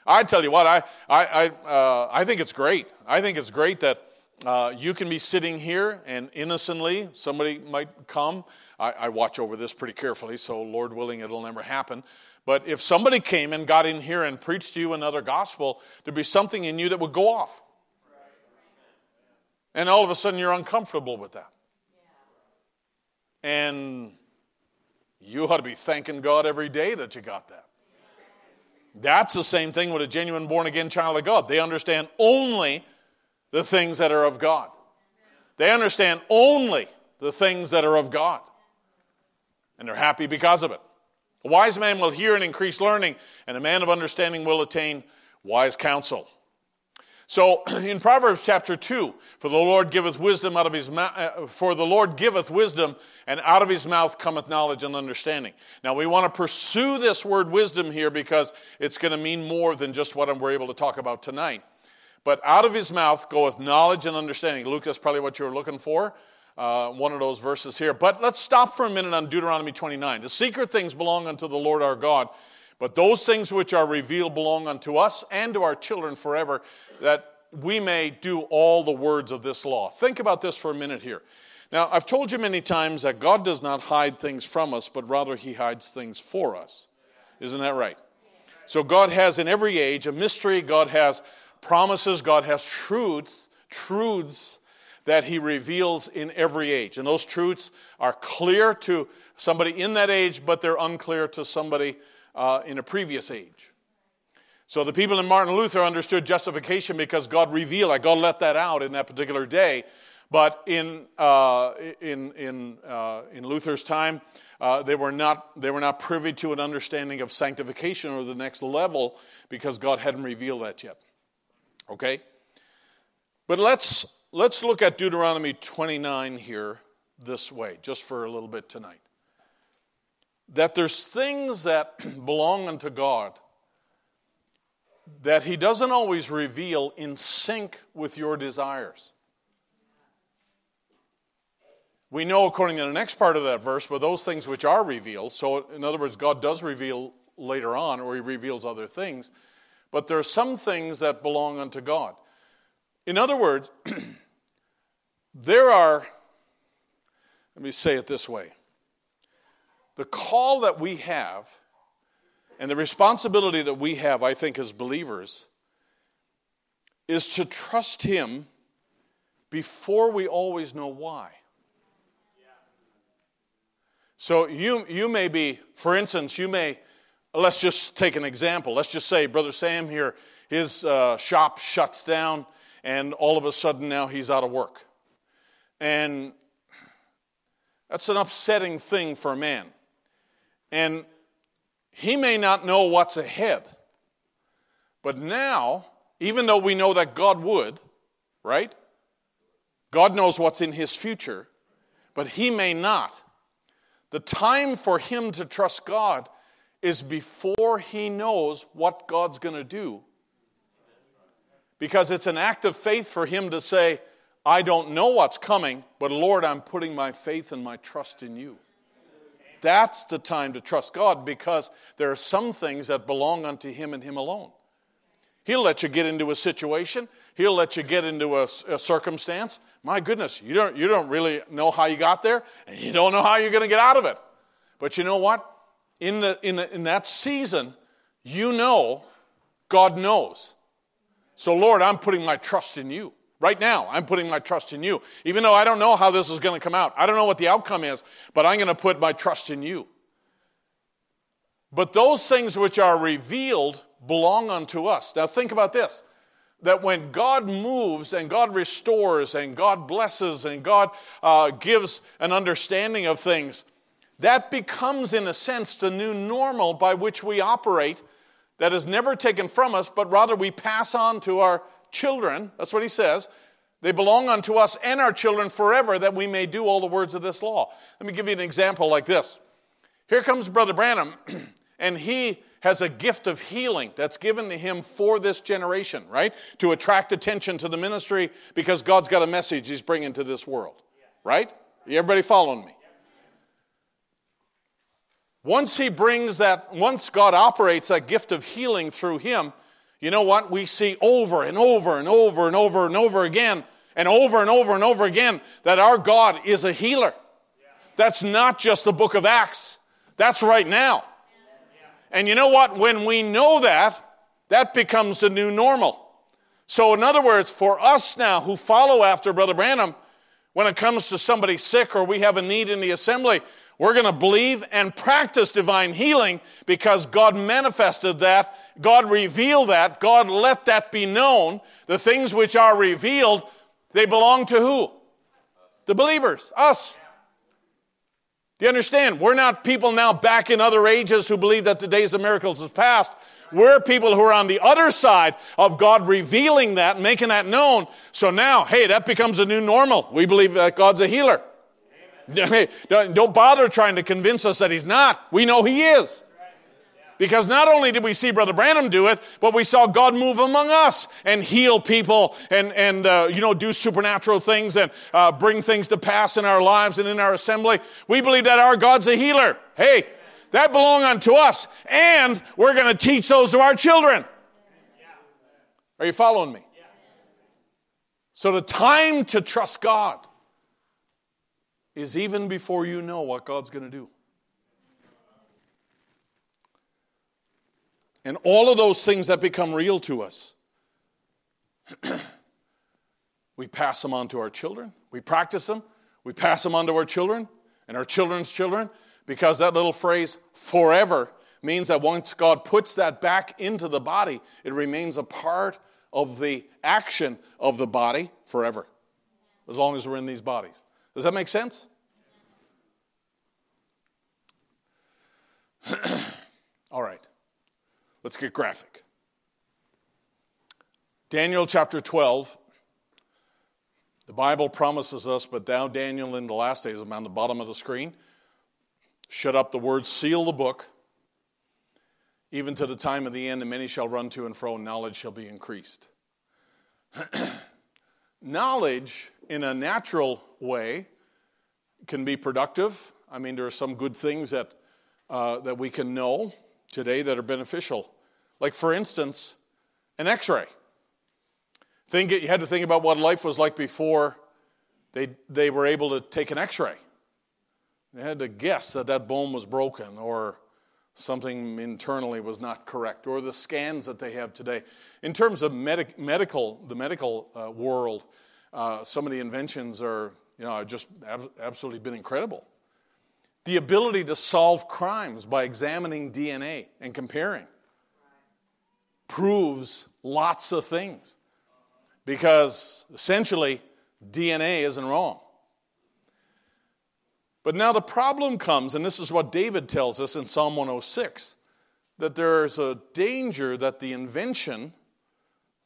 I tell you what, I, I, I, uh, I think it's great. I think it's great that uh, you can be sitting here and innocently, somebody might come. I, I watch over this pretty carefully, so Lord willing, it'll never happen. But if somebody came and got in here and preached to you another gospel, there'd be something in you that would go off. And all of a sudden you're uncomfortable with that. And you ought to be thanking God every day that you got that. That's the same thing with a genuine born again child of God. They understand only the things that are of God. They understand only the things that are of God. And they're happy because of it. A wise man will hear and increase learning, and a man of understanding will attain wise counsel. So [CLEARS THROAT] in Proverbs chapter 2, for the Lord giveth wisdom out of his mouth, uh, for the Lord giveth wisdom, and out of his mouth cometh knowledge and understanding. Now we want to pursue this word wisdom here because it's going to mean more than just what we're able to talk about tonight. But out of his mouth goeth knowledge and understanding. Luke, that's probably what you're looking for uh, one of those verses here. But let's stop for a minute on Deuteronomy 29. The secret things belong unto the Lord our God, but those things which are revealed belong unto us and to our children forever, that we may do all the words of this law. Think about this for a minute here. Now, I've told you many times that God does not hide things from us, but rather He hides things for us. Isn't that right? So, God has in every age a mystery, God has promises, God has truths, truths that he reveals in every age. And those truths are clear to somebody in that age, but they're unclear to somebody uh, in a previous age. So the people in Martin Luther understood justification because God revealed it. God let that out in that particular day. But in, uh, in, in, uh, in Luther's time, uh, they, were not, they were not privy to an understanding of sanctification or the next level because God hadn't revealed that yet. Okay? But let's, let's look at Deuteronomy 29 here this way, just for a little bit tonight. That there's things that [CLEARS THROAT] belong unto God that He doesn't always reveal in sync with your desires. We know, according to the next part of that verse, but those things which are revealed. So, in other words, God does reveal later on, or He reveals other things. But there are some things that belong unto God. In other words, [CLEARS THROAT] there are, let me say it this way the call that we have and the responsibility that we have, I think, as believers, is to trust Him before we always know why. So you, you may be, for instance, you may, let's just take an example. Let's just say Brother Sam here, his uh, shop shuts down, and all of a sudden now he's out of work. And that's an upsetting thing for a man. And he may not know what's ahead. But now, even though we know that God would, right? God knows what's in his future, but he may not. The time for him to trust God is before he knows what God's going to do. Because it's an act of faith for him to say, I don't know what's coming, but Lord, I'm putting my faith and my trust in you. That's the time to trust God because there are some things that belong unto Him and Him alone. He'll let you get into a situation. He'll let you get into a, a, circumstance. My goodness, you don't, you don't really know how you got there, and you don't know how you're going to get out of it. But you know what? In, the, in, the, in that season, you know God knows. So, Lord, I'm putting my trust in you. Right now, I'm putting my trust in you. Even though I don't know how this is going to come out, I don't know what the outcome is, but I'm going to put my trust in you. But those things which are revealed belong unto us. Now, think about this that when God moves and God restores and God blesses and God uh, gives an understanding of things, that becomes, in a sense, the new normal by which we operate that is never taken from us, but rather we pass on to our children. That's what he says. They belong unto us and our children forever that we may do all the words of this law. Let me give you an example like this. Here comes Brother Branham, [CLEARS THROAT] and he has a gift of healing that's given to him for this generation, right? To attract attention to the ministry because God's got a message he's bringing to this world, right? Everybody following me? Once he brings that, once God operates that gift of healing through him, you know what? We see over and over and over and over and over again and over and over and over again that our God is a healer. That's not just the book of Acts, that's right now. And you know what? When we know that, that becomes the new normal. So, in other words, for us now who follow after Brother Branham, when it comes to somebody sick or we have a need in the assembly, we're going to believe and practice divine healing because God manifested that, God revealed that, God let that be known. The things which are revealed, they belong to who? The believers, us. Do you understand? We're not people now back in other ages who believe that the days of miracles is past. We're people who are on the other side of God revealing that, making that known. So now, hey, that becomes a new normal. We believe that God's a healer. [LAUGHS] Don't bother trying to convince us that He's not. We know He is. Because not only did we see Brother Branham do it, but we saw God move among us and heal people and, and uh, you know, do supernatural things and uh, bring things to pass in our lives and in our assembly. We believe that our God's a healer. Hey, that belong unto us. And we're going to teach those to our children. Are you following me? So the time to trust God is even before you know what God's going to do. And all of those things that become real to us, [CLEARS THROAT] we pass them on to our children, We practice them, we pass them on to our children and our children's children because that little phrase, forever, means that once God puts that back into the body, it remains a part of the action of the body forever, as long as we're in these bodies. Does that make sense? [CLEARS THROAT] All right, let's get graphic. Daniel chapter 12. The Bible promises us, but thou, Daniel, in the last days, I'm on the bottom of the screen, shut up the word, seal the book, even to the time of the end, and many shall run to and fro, and knowledge shall be increased. [CLEARS THROAT] knowledge, in a natural way, can be productive. I mean, there are some good things that, uh, that we can know today that are beneficial. Like, for instance, an x ray. Think, you had to think about what life was like before they, they were able to take an x ray. They had to guess that that bone was broken or something internally was not correct, or the scans that they have today. In terms of medic, medical, the medical uh, world, uh, some of the inventions are, you know, just ab- absolutely been incredible. The ability to solve crimes by examining DNA and comparing proves lots of things because essentially DNA isn't wrong. But now the problem comes, and this is what David tells us in Psalm 106 that there's a danger that the invention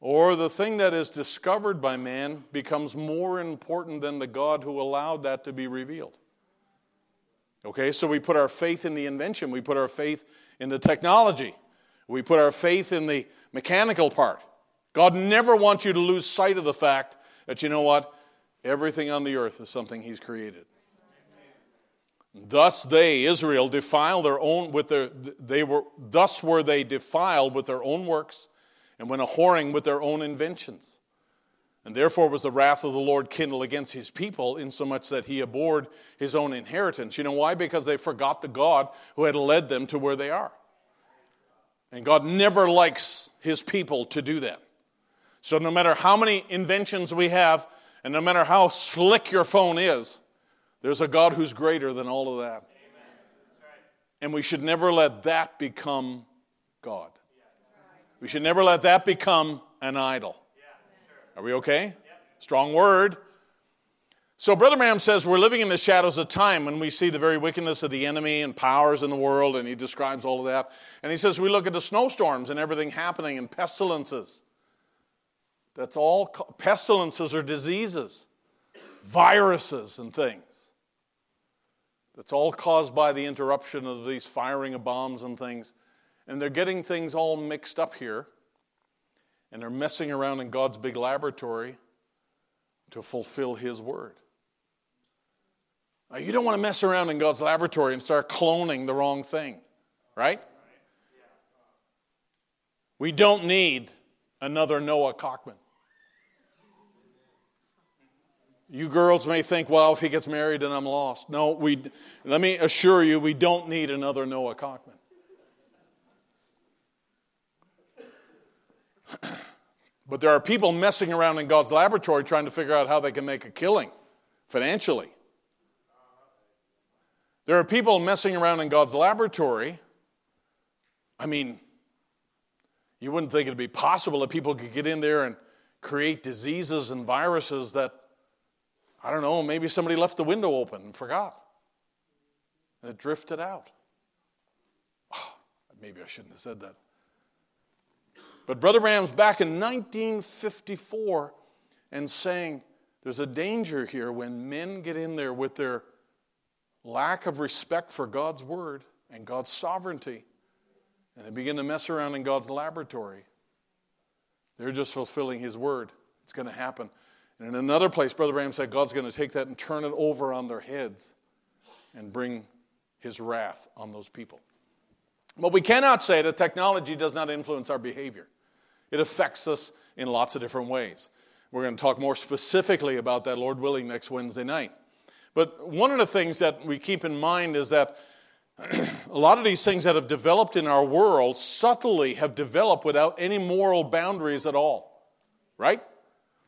or the thing that is discovered by man becomes more important than the God who allowed that to be revealed. Okay, so we put our faith in the invention, we put our faith in the technology, we put our faith in the mechanical part. God never wants you to lose sight of the fact that, you know what? Everything on the earth is something He's created. Thus they, Israel, defiled their own with their they were thus were they defiled with their own works and went a whoring with their own inventions. And therefore was the wrath of the Lord kindled against his people, insomuch that he abhorred his own inheritance. You know why? Because they forgot the God who had led them to where they are. And God never likes his people to do that. So, no matter how many inventions we have, and no matter how slick your phone is, there's a God who's greater than all of that. And we should never let that become God. We should never let that become an idol. Are we okay? Strong word. So, Brother Branham says we're living in the shadows of time when we see the very wickedness of the enemy and powers in the world, and he describes all of that. And he says we look at the snowstorms and everything happening and pestilences. That's all pestilences or diseases, viruses and things. That's all caused by the interruption of these firing of bombs and things. And they're getting things all mixed up here. And they're messing around in God's big laboratory to fulfill His word. Now, you don't want to mess around in God's laboratory and start cloning the wrong thing, right? We don't need another Noah Cockman. You girls may think, well, if he gets married, then I'm lost. No, we, let me assure you, we don't need another Noah Cockman. [CLEARS THROAT] but there are people messing around in God's laboratory trying to figure out how they can make a killing financially. There are people messing around in God's laboratory. I mean, you wouldn't think it'd be possible that people could get in there and create diseases and viruses that I don't know, maybe somebody left the window open and forgot. And it drifted out. Oh, maybe I shouldn't have said that. But Brother Branham's back in 1954 and saying there's a danger here when men get in there with their lack of respect for God's word and God's sovereignty and they begin to mess around in God's laboratory. They're just fulfilling His word. It's going to happen. And in another place, Brother Branham said God's going to take that and turn it over on their heads and bring his wrath on those people. But we cannot say that technology does not influence our behavior. It affects us in lots of different ways. We're going to talk more specifically about that, Lord willing, next Wednesday night. But one of the things that we keep in mind is that [CLEARS THROAT] a lot of these things that have developed in our world subtly have developed without any moral boundaries at all. Right?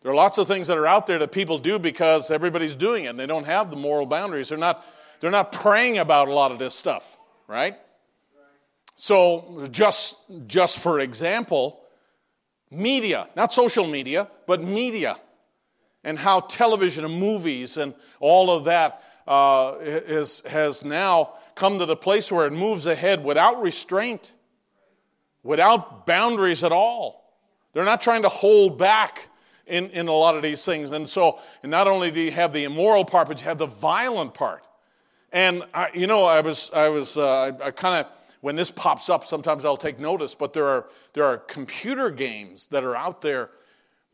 There are lots of things that are out there that people do because everybody's doing it and they don't have the moral boundaries. They're not, they're not praying about a lot of this stuff, right? So, just, just for example, media, not social media, but media, and how television and movies and all of that uh, is, has now come to the place where it moves ahead without restraint, without boundaries at all. They're not trying to hold back in, in a lot of these things. And so, and not only do you have the immoral part, but you have the violent part. And I, you know, I was, I was, uh, I, I kind of, when this pops up, sometimes I'll take notice. But there are there are computer games that are out there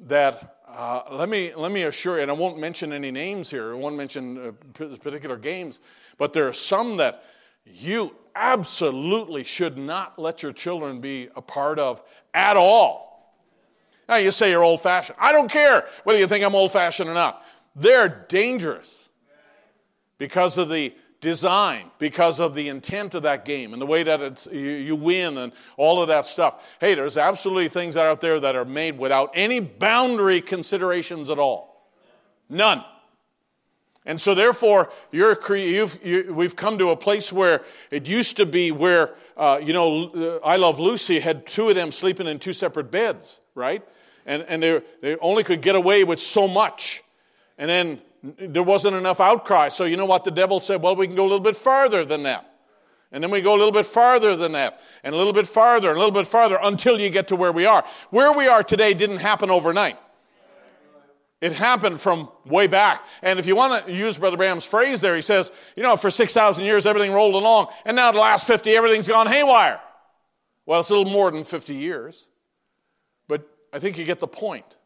that uh, let me let me assure you, and I won't mention any names here. I won't mention uh, particular games, but there are some that you absolutely should not let your children be a part of at all. Now, you say you're old fashioned. I don't care whether you think I'm old fashioned or not. They're dangerous because of the design, because of the intent of that game and the way that it's, you, you win and all of that stuff. Hey, there's absolutely things out there that are made without any boundary considerations at all. None. And so, therefore, you're, you, we've come to a place where it used to be where, uh, you know, I Love Lucy had two of them sleeping in two separate beds, right? and, and they, they only could get away with so much. And then there wasn't enough outcry. So you know what the devil said? Well, we can go a little bit farther than that. And then we go a little bit farther than that, and a little bit farther, and a little bit farther until you get to where we are. Where we are today didn't happen overnight. It happened from way back. And if you want to use Brother Branham's phrase there, he says, you know, for 6,000 years everything rolled along, and now the last 50, everything's gone haywire. Well, it's a little more than 50 years. But I think you get the point.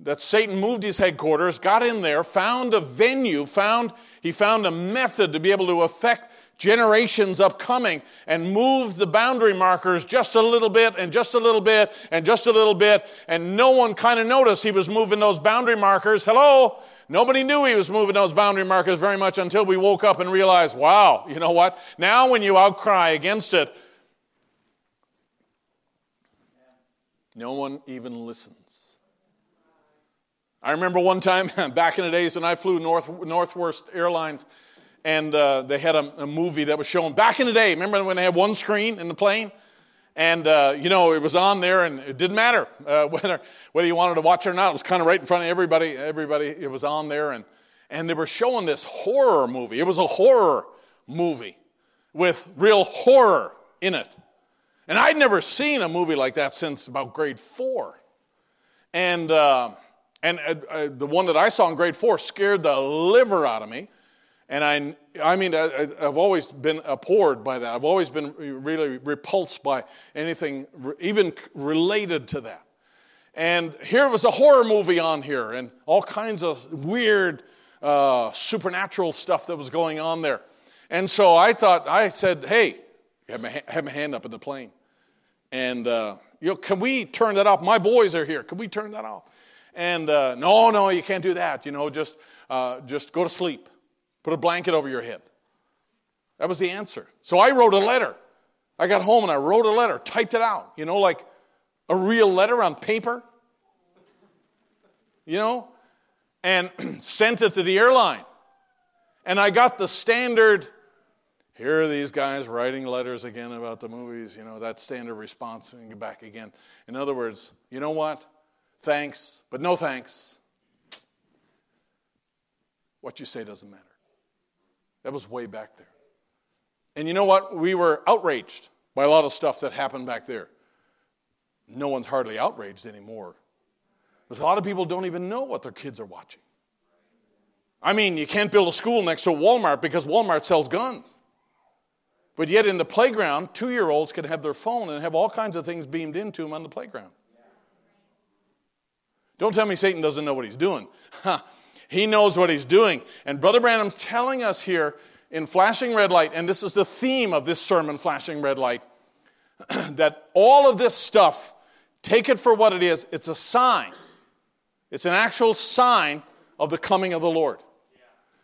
That Satan moved his headquarters, got in there, found a venue, found he found a method to be able to affect generations upcoming and move the boundary markers just a little bit and just a little bit and just a little bit and no one kind of noticed he was moving those boundary markers. Hello? Nobody knew he was moving those boundary markers very much until we woke up and realized wow you know what? Now when you outcry against it No one even listens. I remember one time [LAUGHS] back in the days when I flew North, Northwest Airlines, and uh, they had a, a, movie that was shown back in the day. Remember when they had one screen in the plane? And, uh, you know, it was on there, and it didn't matter uh, [LAUGHS] whether, whether you wanted to watch it or not. It was kind of right in front of everybody. Everybody, it was on there. And, and they were showing this horror movie. It was a horror movie with real horror in it. And I'd never seen a movie like that since about grade four. And, uh, and uh, uh, the one that I saw in grade four scared the liver out of me. And I, I mean, I, have always been abhorred by that. I've always been really repulsed by anything even related to that. And here was a horror movie on here and all kinds of weird uh, supernatural stuff that was going on there. And so I thought, I said, hey, have my, have my hand up in the plane. And, uh, you know, can we turn that off? My boys are here. Can we turn that off? And uh, no, no, you can't do that. You know, just, uh, just go to sleep. Put a blanket over your head. That was the answer. So I wrote a letter. I got home and I wrote a letter, typed it out, you know, like a real letter on paper, you know, and [CLEARS THROAT] sent it to the airline. And I got the standard here are these guys writing letters again about the movies, you know, that standard response and get back again. In other words, you know what? Thanks, but no thanks. What you say doesn't matter. That was way back there. And you know what? We were outraged by a lot of stuff that happened back there. No one's hardly outraged anymore. Because a lot of people don't even know what their kids are watching. I mean, you can't build a school next to Walmart because Walmart sells guns. But yet, in the playground, two year olds can have their phone and have all kinds of things beamed into them on the playground. Don't tell me Satan doesn't know what he's doing. [LAUGHS] he knows what he's doing. And Brother Branham's telling us here in Flashing Red Light, and this is the theme of this sermon, Flashing Red Light, [CLEARS THROAT] that all of this stuff, take it for what it is, it's a sign. It's an actual sign of the coming of the Lord.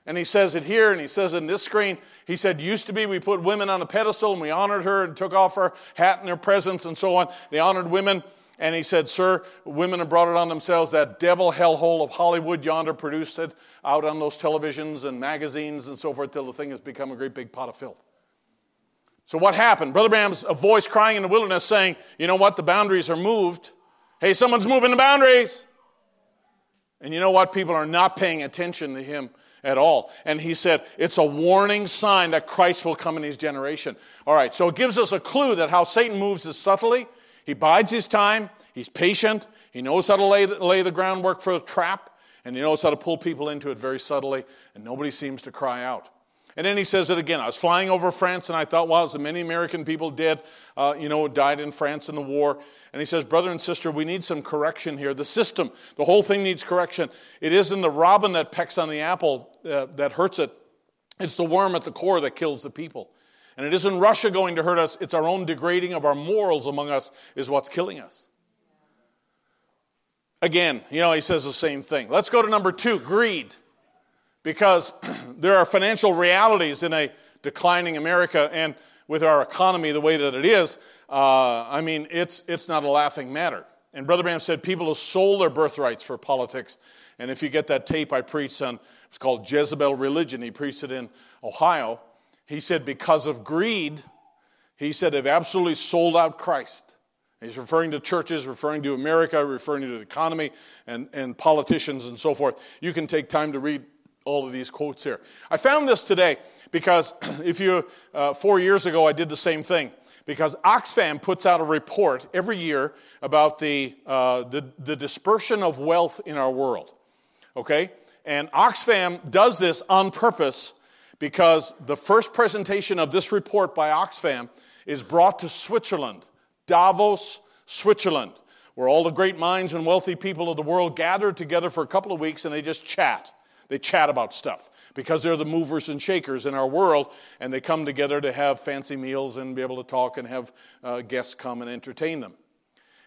And he says it here, and he says it in this screen. He said, Used to be we put women on a pedestal and we honored her and took off her hat and her presence and so on. They honored women. And he said, Sir, women have brought it on themselves. That devil hellhole of Hollywood yonder produced it out on those televisions and magazines and so forth till the thing has become a great big pot of filth. So what happened? Brother Branham's a voice crying in the wilderness saying, You know what? The boundaries are moved. Hey, someone's moving the boundaries. And you know what? People are not paying attention to him at all. And he said, it's a warning sign that Christ will come in his generation. All right, so it gives us a clue that how Satan moves is subtly. He bides his time, he's patient, he knows how to lay the, lay the groundwork for a trap, and he knows how to pull people into it very subtly, and nobody seems to cry out. And then he says it again. I was flying over France and I thought, wow, so many American people did, uh, you know, died in France in the war. And he says, brother and sister, we need some correction here. The system, the whole thing needs correction. It isn't the robin that pecks on the apple uh, that hurts it, it's the worm at the core that kills the people. And it isn't Russia going to hurt us, it's our own degrading of our morals among us is what's killing us. Again, you know, he says the same thing. Let's go to number two greed because [CLEARS THROAT] there are financial realities in a declining America and with our economy the way that it is. Uh, I mean, it's, it's not a laughing matter. And Brother Branham said people have sold their birthrights for politics. And if you get that tape I preached on, it's called Jezebel Religion. He preached it in Ohio. He said, because of greed, he said they've absolutely sold out Christ. He's referring to churches, referring to America, referring to the economy and, and politicians and so forth. You can take time to read all of these quotes here. I found this today because [CLEARS THROAT] if you, uh, four years ago, I did the same thing. Because Oxfam puts out a report every year about the, uh, the, the dispersion of wealth in our world. Okay? And Oxfam does this on purpose because the first presentation of this report by Oxfam is brought to Switzerland, Davos, Switzerland, where all the great minds and wealthy people of the world gather together for a couple of weeks and they just chat. They chat about stuff because they're the movers and shakers in our world, and they come together to have fancy meals and be able to talk and have uh, guests come and entertain them.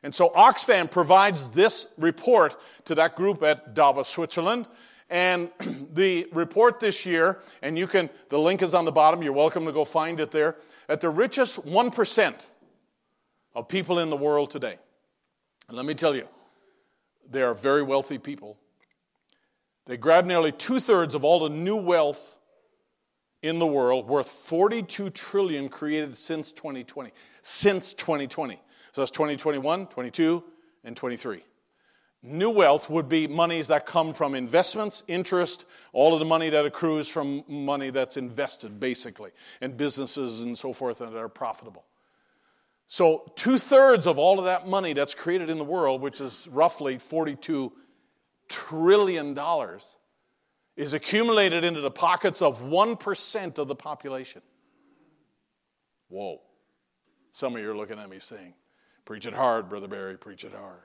And so Oxfam provides this report to that group at Davos, Switzerland. And [CLEARS THROAT] the report this year, and you can, the link is on the bottom, you're welcome to go find it there, at the richest 1% of people in the world today. And let me tell you, they are very wealthy people they grabbed nearly two thirds of all the new wealth in the world, worth 42 trillion created since 2020. Since 2020. So that's 2021, 22, and 23. New wealth would be monies that come from investments, interest, all of the money that accrues from money that's invested, basically, and businesses and so forth that are profitable. So, two thirds of all of that money that's created in the world, which is roughly 42 trillion dollars is accumulated into the pockets of 1% of the population. Whoa. Some of you are looking at me saying, Preach it hard, Brother Barry, preach it hard.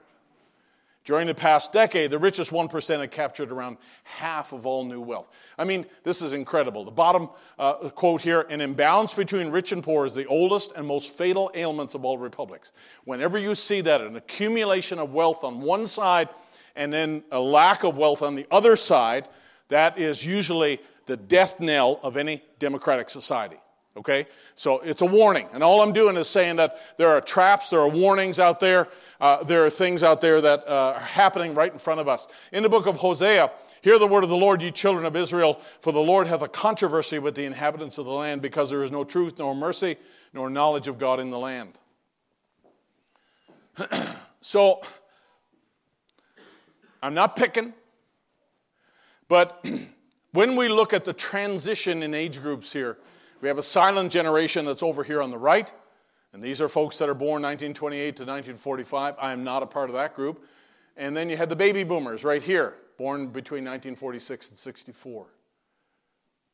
During the past decade, the richest 1% had captured around half of all new wealth. I mean, this is incredible. The bottom uh, quote here an imbalance between rich and poor is the oldest and most fatal ailments of all republics. Whenever you see that, an accumulation of wealth on one side and then a lack of wealth on the other side, that is usually the death knell of any democratic society. Okay? So it's a warning. And all I'm doing is saying that there are traps, there are warnings out there, uh, there are things out there that uh, are happening right in front of us. In the book of Hosea, hear the word of the Lord, ye children of Israel, for the Lord hath a controversy with the inhabitants of the land, because there is no truth, nor mercy, nor knowledge of God in the land. [CLEARS THROAT] so, I'm not picking, but [CLEARS THROAT] when we look at the transition in age groups here, we have a silent generation that's over here on the right, and these are folks that are born 1928 to 1945. I am not a part of that group. And then you had the baby boomers right here, born between 1946 and 64.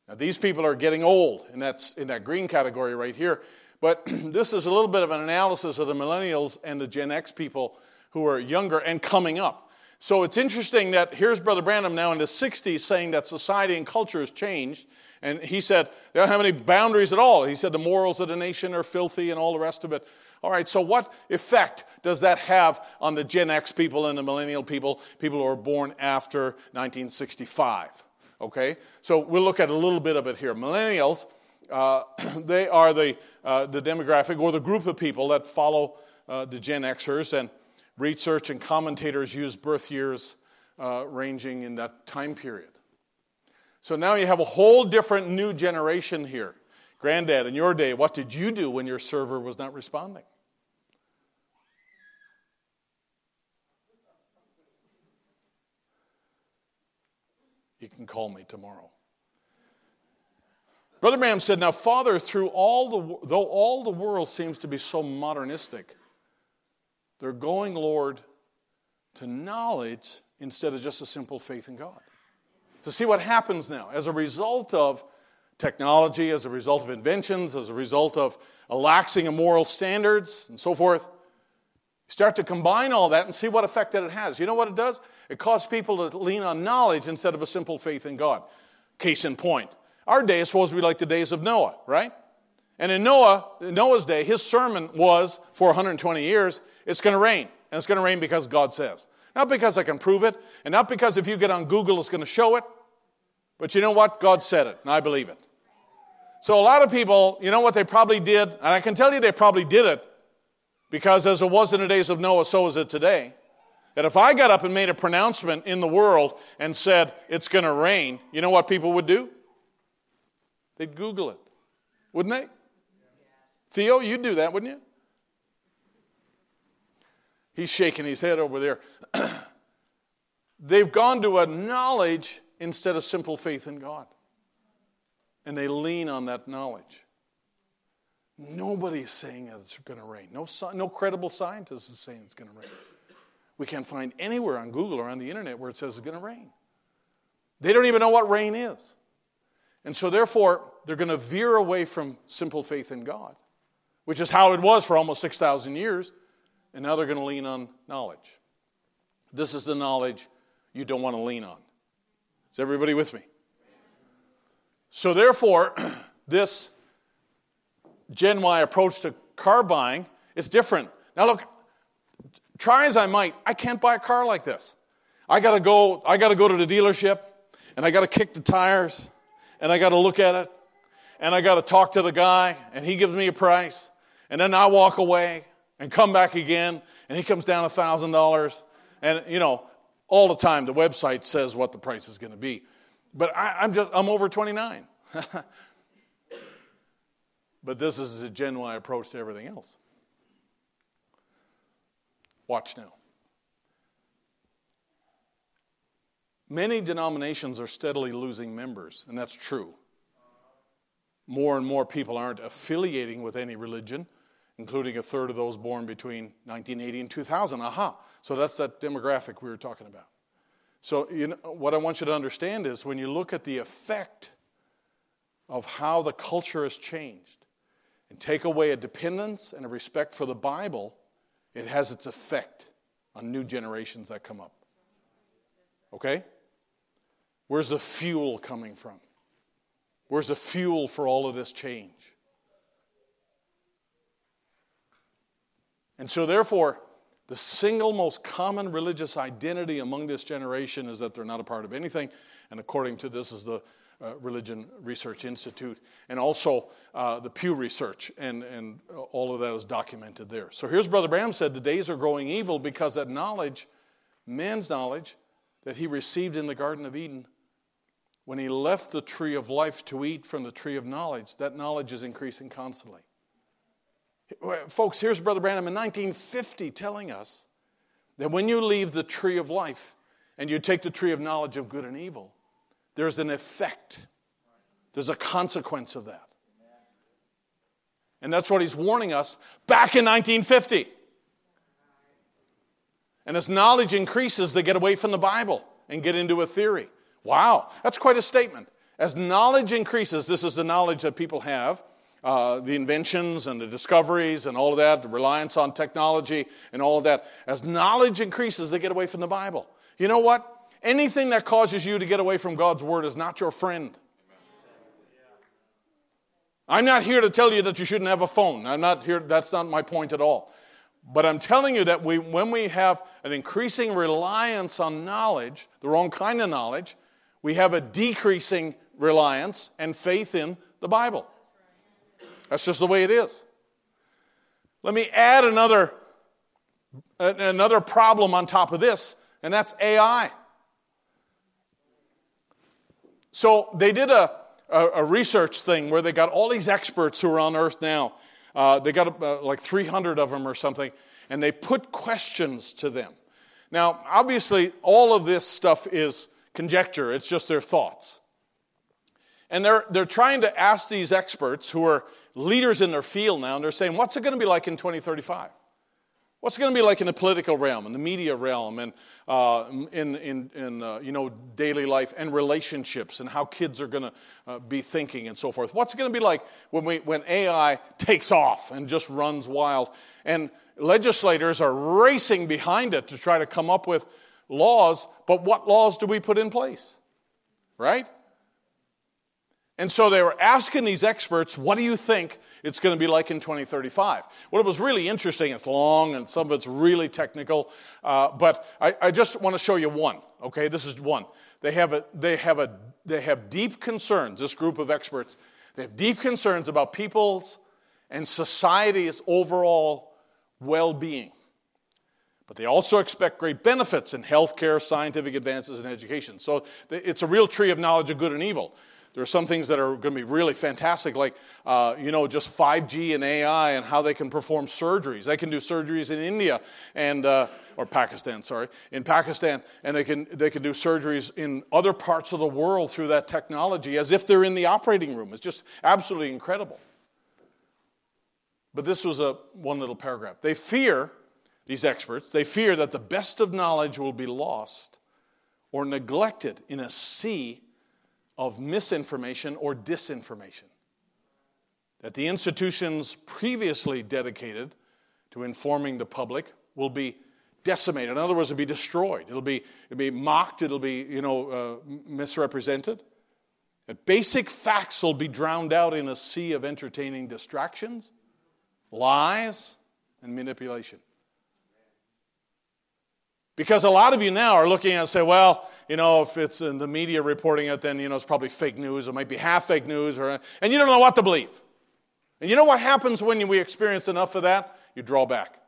Now, these people are getting old in that, in that green category right here. But [CLEARS THROAT] this is a little bit of an analysis of the millennials and the Gen X people who are younger and coming up. So it's interesting that here's Brother Branham now in his 60s saying that society and culture has changed. And he said they don't have any boundaries at all. He said the morals of the nation are filthy and all the rest of it. All right, so what effect does that have on the Gen X people and the millennial people, people who are born after 1965? Okay, so we'll look at a little bit of it here. Millennials, uh, [CLEARS THROAT] they are the, uh, the demographic or the group of people that follow uh, the Gen Xers. And research and commentators use birth years uh, ranging in that time period. So now you have a whole different new generation here. Granddad, in your day, what did you do when your server was not responding? You can call me tomorrow. Brother Branham said, Now, Father, through all the, though all the world seems to be so modernistic, they're going, Lord, to knowledge instead of just a simple faith in God. To see what happens now as a result of technology, as a result of inventions, as a result of a laxing of moral standards, and so forth. You start to combine all that and see what effect that it has. You know what it does? It causes people to lean on knowledge instead of a simple faith in God. Case in point. Our day is supposed to be like the days of Noah, right? And in Noah, in Noah's day, his sermon was for 120 years, it's going to rain. And it's going to rain because God says. Not because I can prove it, and not because if you get on Google, it's going to show it. But you know what? God said it, and I believe it. So a lot of people, you know what they probably did? And I can tell you they probably did it because as it was in the days of Noah, so is it today. That if I got up and made a pronouncement in the world and said it's going to rain, you know what people would do? They'd Google it, wouldn't they? Theo, you'd do that, wouldn't you? He's shaking his head over there. [CLEARS THROAT] They've gone to a knowledge instead of simple faith in God. And they lean on that knowledge. Nobody's saying it's going to rain. No, no credible scientist is saying it's going to rain. We can't find anywhere on Google or on the internet where it says it's going to rain. They don't even know what rain is. And so, therefore, they're going to veer away from simple faith in God, which is how it was for almost 6,000 years. And now they're going to lean on knowledge. This is the knowledge you don't want to lean on. Is everybody with me? So, therefore, [CLEARS THROAT] this Gen Y approach to car buying is different. Now, look, try as I might, I can't buy a car like this. I gotta go, I gotta go to the dealership and I gotta kick the tires and I gotta look at it and I gotta talk to the guy and he gives me a price and then I walk away and come back again and he comes down a thousand dollars. And you know all the time the website says what the price is going to be. But I, am just i'm over 29 [LAUGHS] but this is a gen y approach to everything else. Watch now. Many denominations are steadily losing members and that's true. More and more people aren't affiliating with any religion including a third of those born between 1980 and 2000. Aha. So that's that demographic we were talking about. So, you know, what I want you to understand is when you look at the effect of how the culture has changed and take away a dependence and a respect for the Bible, it has its effect on new generations that come up. Okay? Where's the fuel coming from? Where's the fuel for all of this change? And so, therefore, the single most common religious identity among this generation is that they're not a part of anything. And according to this, is the uh, Religion Research Institute, and also uh, the Pew Research, and, and all of that is documented there. So here's Brother Branham said the days are growing evil because that knowledge, man's knowledge, that he received in the Garden of Eden, when he left the tree of life to eat from the tree of knowledge, that knowledge is increasing constantly. Folks, here's Brother Branham in 1950 telling us that when you leave the tree of life and you take the tree of knowledge of good and evil, there's an effect, there's a consequence of that. And that's what he's warning us back in 1950. And as knowledge increases, they get away from the Bible and get into a theory. Wow, that's quite a statement. As knowledge increases, this is the knowledge that people have uh, the inventions and the discoveries and all of that, the reliance on technology and all of that. As knowledge increases, they get away from the Bible. You know what? Anything that causes you to get away from God's word is not your friend. I'm not here to tell you that you shouldn't have a phone. I'm not here, that's not my point at all. But I'm telling you that we, when we have an increasing reliance on knowledge, the wrong kind of knowledge, we have a decreasing reliance and faith in the Bible. That's just the way it is. Let me add another another problem on top of this, and that's AI. So they did a, a, a research thing where they got all these experts who are on Earth now. Uh, they got uh, like 300 of them or something, and they put questions to them. Now, obviously, all of this stuff is conjecture, it's just their thoughts. And they're, they're trying to ask these experts who are leaders in their field now, and they're saying, what's it going to be like in 2035? What's it going to be like in the political realm, in the media realm, and uh, in, in, in uh, you know, daily life and relationships and how kids are going to uh, be thinking and so forth? What's it going to be like when, we, when AI takes off and just runs wild? And legislators are racing behind it to try to come up with laws, but what laws do we put in place? Right? And so they were asking these experts, what do you think it's going to be like in 2035? Well, it was really interesting. It's long and some of it's really technical, uh, but I, I just want to show you one. Okay, this is one. They have, a, they, have a, they have deep concerns, this group of experts, they have deep concerns about people's and society's overall well being. But they also expect great benefits in healthcare, scientific advances, and education. So it's a real tree of knowledge of good and evil. There are some things that are going to be really fantastic, like, uh, you know, just 5G and AI and how they can perform surgeries. They can do surgeries in India and, uh, or Pakistan, sorry, in Pakistan, and they can, they can do surgeries in other parts of the world through that technology as if they're in the operating room. It's just absolutely incredible. But this was a one little paragraph. They fear, these experts, they fear that the best of knowledge will be lost or neglected in a sea of misinformation or disinformation. That the institutions previously dedicated to informing the public will be decimated. In other words, it'll be destroyed. It'll be, it'll be mocked. It'll be, you know, uh, misrepresented. That basic facts will be drowned out in a sea of entertaining distractions, lies, and manipulation. Because a lot of you now are looking and say, well, you know, if it's in the media reporting it, then, you know, it's probably fake news. It might be half fake news. Or, and you don't know what to believe. And you know what happens when we experience enough of that? You draw back.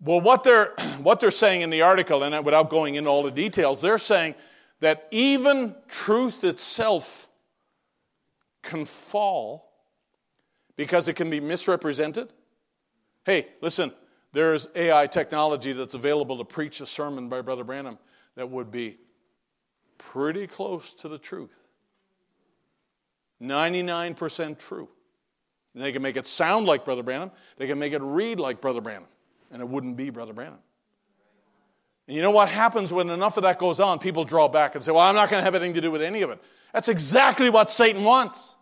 Well, what they're, [CLEARS THROAT] what they're saying in the article, and without going into all the details, they're saying that even truth itself can fall because it can be misrepresented. Hey, listen, there's AI technology that's available to preach a sermon by Brother Branham that would be pretty close to the truth. 99% true. And they can make it sound like Brother Branham, they can make it read like Brother Branham, and it wouldn't be Brother Branham. And you know what happens when enough of that goes on? People draw back and say, Well, I'm not going to have anything to do with any of it. That's exactly what Satan wants.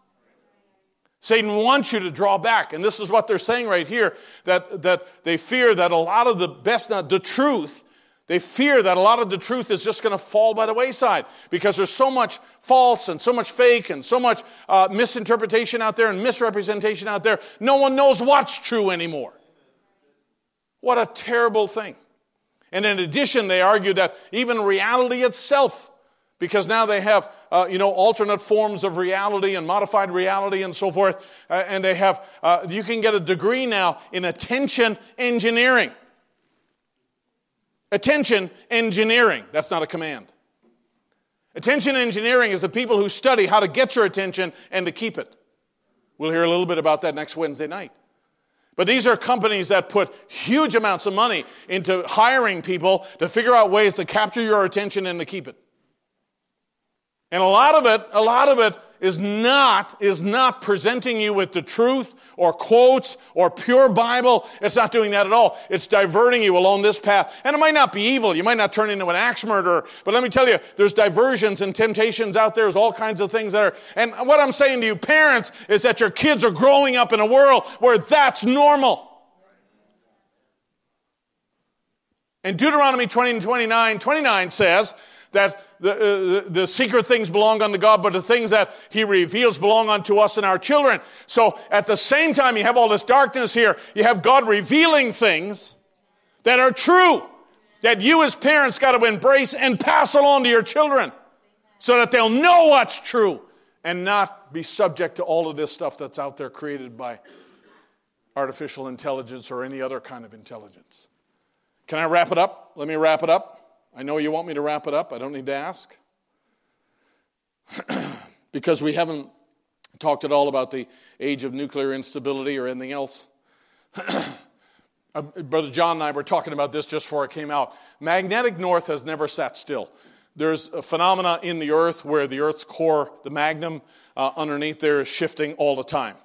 Satan wants you to draw back. And this is what they're saying right here that, that they fear that a lot of the best, not the truth, they fear that a lot of the truth is just going to fall by the wayside because there's so much false and so much fake and so much uh, misinterpretation out there and misrepresentation out there. No one knows what's true anymore. What a terrible thing. And in addition, they argue that even reality itself because now they have, uh, you know, alternate forms of reality and modified reality and so forth. Uh, and they have, uh, you can get a degree now in attention engineering. Attention engineering. That's not a command. Attention engineering is the people who study how to get your attention and to keep it. We'll hear a little bit about that next Wednesday night. But these are companies that put huge amounts of money into hiring people to figure out ways to capture your attention and to keep it. And a lot of it, a lot of it is not, is not presenting you with the truth or quotes or pure Bible. It's not doing that at all. It's diverting you along this path. And it might not be evil. You might not turn into an axe murderer. But let me tell you, there's diversions and temptations out there. There's all kinds of things that are, and what I'm saying to you, parents, is that your kids are growing up in a world where that's normal. And Deuteronomy 20 and 29, 29 says, that the, uh, the secret things belong unto God, but the things that He reveals belong unto us and our children. So at the same time, you have all this darkness here. You have God revealing things that are true, that you as parents got to embrace and pass along to your children so that they'll know what's true and not be subject to all of this stuff that's out there created by artificial intelligence or any other kind of intelligence. Can I wrap it up? Let me wrap it up. I know you want me to wrap it up. I don't need to ask. [CLEARS THROAT] because we haven't talked at all about the age of nuclear instability or anything else. [CLEARS THROAT] Uh, Brother John and I were talking about this just before it came out. Magnetic north has never sat still. There's a phenomena in the earth where the earth's core, the magma uh, underneath there, is shifting all the time.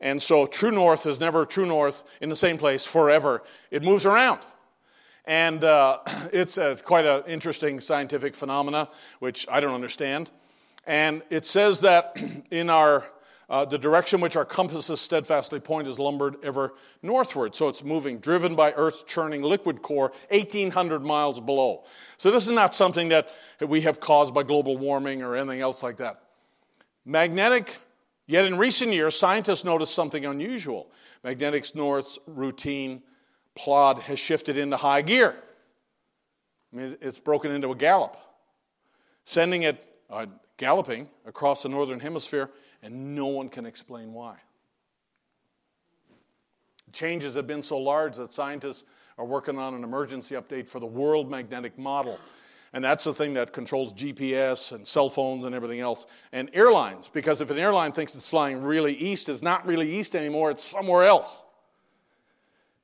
And so true north is never true north in the same place forever. It moves around. And uh, [CLEARS THROAT] it's a, quite an interesting scientific phenomena, which I don't understand. And it says that [CLEARS THROAT] in our uh, the direction which our compasses steadfastly point is lumbered ever northward. So it's moving, driven by Earth's churning liquid core, 1,800 miles below. So this is not something that we have caused by global warming or anything else like that. Magnetic, yet in recent years, scientists noticed something unusual. Magnetic North's routine plod has shifted into high gear. I mean, it's broken into a gallop, sending it uh, galloping across the northern hemisphere and no one can explain why. Changes have been so large that scientists are working on an emergency update for the world magnetic model. And that's the thing that controls GPS and cell phones and everything else. And airlines, because if an airline thinks it's flying really east, it's not really east anymore, it's somewhere else.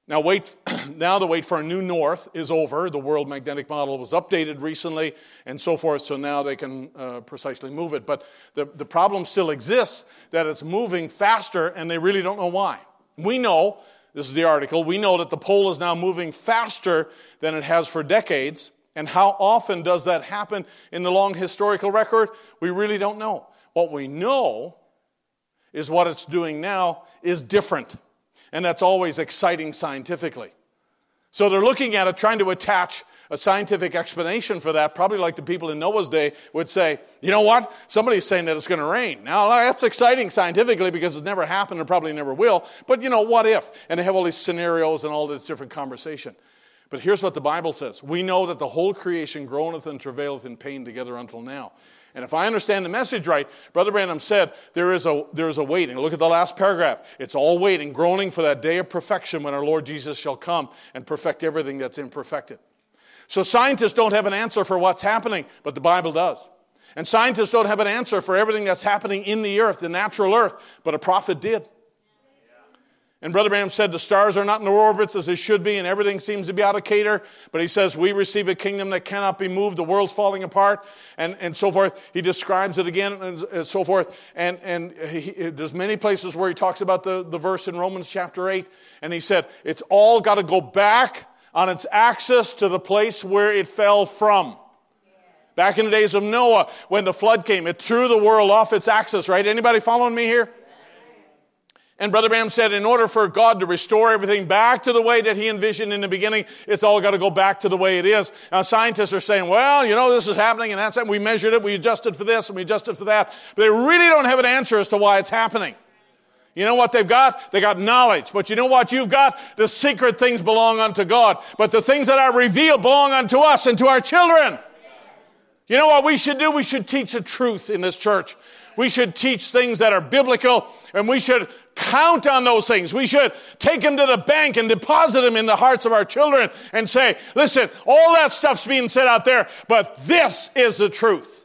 Now, wait, [CLEARS THROAT] now the wait for a new north is over. The world magnetic model was updated recently and so forth, so now they can uh, precisely move it. But the, the problem still exists that it's moving faster and they really don't know why. We know, this is the article, we know that the pole is now moving faster than it has for decades. And how often does that happen in the long historical record? We really don't know. What we know is what it's doing now is different and that's always exciting scientifically. So they're looking at it, trying to attach a scientific explanation for that, probably like the people in Noah's day would say, you know what? Somebody's saying that it's going to rain. Now, that's exciting scientifically because it's never happened and probably never will. But, you know, what if? And they have all these scenarios and all this different conversation. But here's what the Bible says We know that the whole creation groaneth and travaileth in pain together until now. And if I understand the message right, Brother Branham said there is a, there is a waiting. Look at the last paragraph. It's all waiting, groaning for that day of perfection when our Lord Jesus shall come and perfect everything that's imperfected. So scientists don't have an answer for what's happening, but the Bible does. And scientists don't have an answer for everything that's happening in the earth, the natural earth, but a prophet did. And Brother Branham said the stars are not in their orbits as they should be, and everything seems to be out of cater. But he says, We receive a kingdom that cannot be moved, the world's falling apart, and, and so forth. He describes it again, and, so forth. And, and he, there's many places where he talks about the, the verse in Romans chapter 8, and he said, It's all got to go back on its axis to the place where it fell from. Back in the days of Noah, when the flood came, it threw the world off its axis, right? Anybody following me here? And Brother Branham said, in order for God to restore everything back to the way that he envisioned in the beginning, it's all got to go back to the way it is. Now, scientists are saying, well, you know, this is happening and that's it. We measured it, we adjusted for this and we adjusted for that. But they really don't have an answer as to why it's happening. You know what they've got? They got knowledge. But you know what you've got? The secret things belong unto God. But the things that are revealed belong unto us and to our children. You know what we should do? We should teach the truth in this church. We should teach things that are biblical and we should count on those things. We should take them to the bank and deposit them in the hearts of our children and say, listen, all that stuff's being said out there, but this is the truth.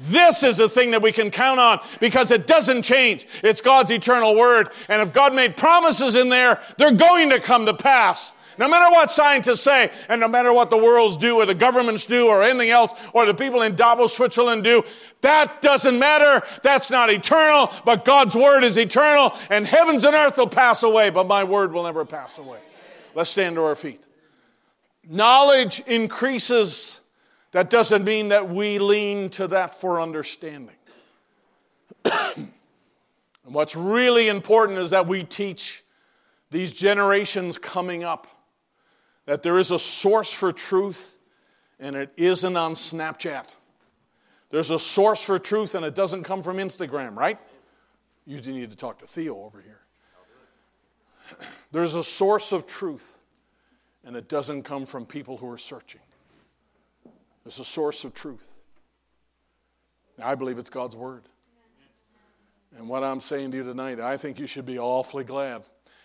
This is the thing that we can count on because it doesn't change. It's God's eternal word. And if God made promises in there, they're going to come to pass. No matter what scientists say, and no matter what the worlds do, or the governments do, or anything else, or the people in Davos, Switzerland do, that doesn't matter. That's not eternal, but God's word is eternal, and heavens and earth will pass away, but my word will never pass away. Let's stand to our feet. Knowledge increases. That doesn't mean that we lean to that for understanding. [CLEARS THROAT] and what's really important is that we teach these generations coming up that there is a source for truth and it isn't on Snapchat. There's a source for truth and it doesn't come from Instagram, right? You need to talk to Theo over here. There's a source of truth and it doesn't come from people who are searching. There's a source of truth. I believe it's God's Word. And what I'm saying to you tonight, I think you should be awfully glad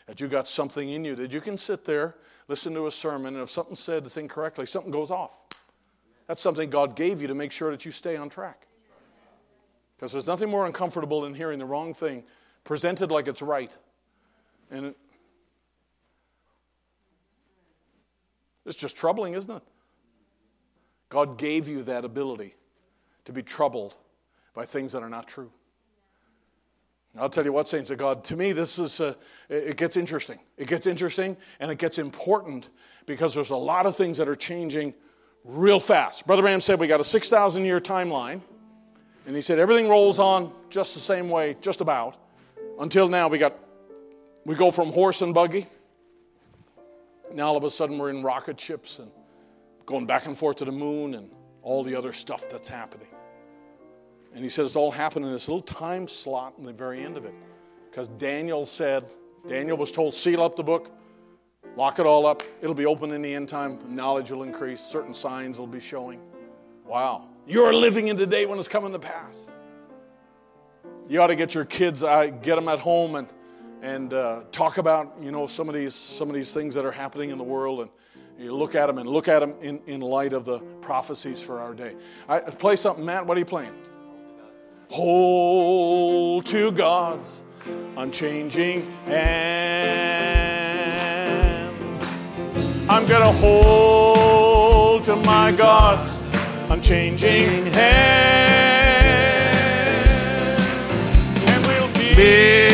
that you got something in you that you can sit there, listen to a sermon, and if something's said the thing correctly, something goes off. That's something God gave you to make sure that you stay on track. Because there's nothing more uncomfortable than hearing the wrong thing presented like it's right. And it, it's just troubling, isn't it? God gave you that ability to be troubled by things that are not true. I'll tell you what, saints of God, to me, this is, uh, it gets interesting. It gets interesting and it gets important because there's a lot of things that are changing real fast. Brother Branham said we got a 6,000 year timeline, and he said everything rolls on just the same way, just about, until now. We got, we go from horse and buggy. Now all of a sudden we're in rocket ships and going back and forth to the moon and all the other stuff that's happening. And he said it's all happened in this little time slot in the very end of it. Because Daniel said, Daniel was told, seal up the book, lock it all up. It'll be open in the end time. Knowledge will increase. Certain signs will be showing. Wow. You're living in the day when it's coming to pass. You ought to get your kids, uh, get them at home and, and uh, talk about, you know, some of, these, some of these things that are happening in the world and you look at them and look at them in, in light of the prophecies for our day. I, play something, Matt. What are you playing? Hold to God's unchanging hand. I'm to hold to my God's unchanging hand. And we'll build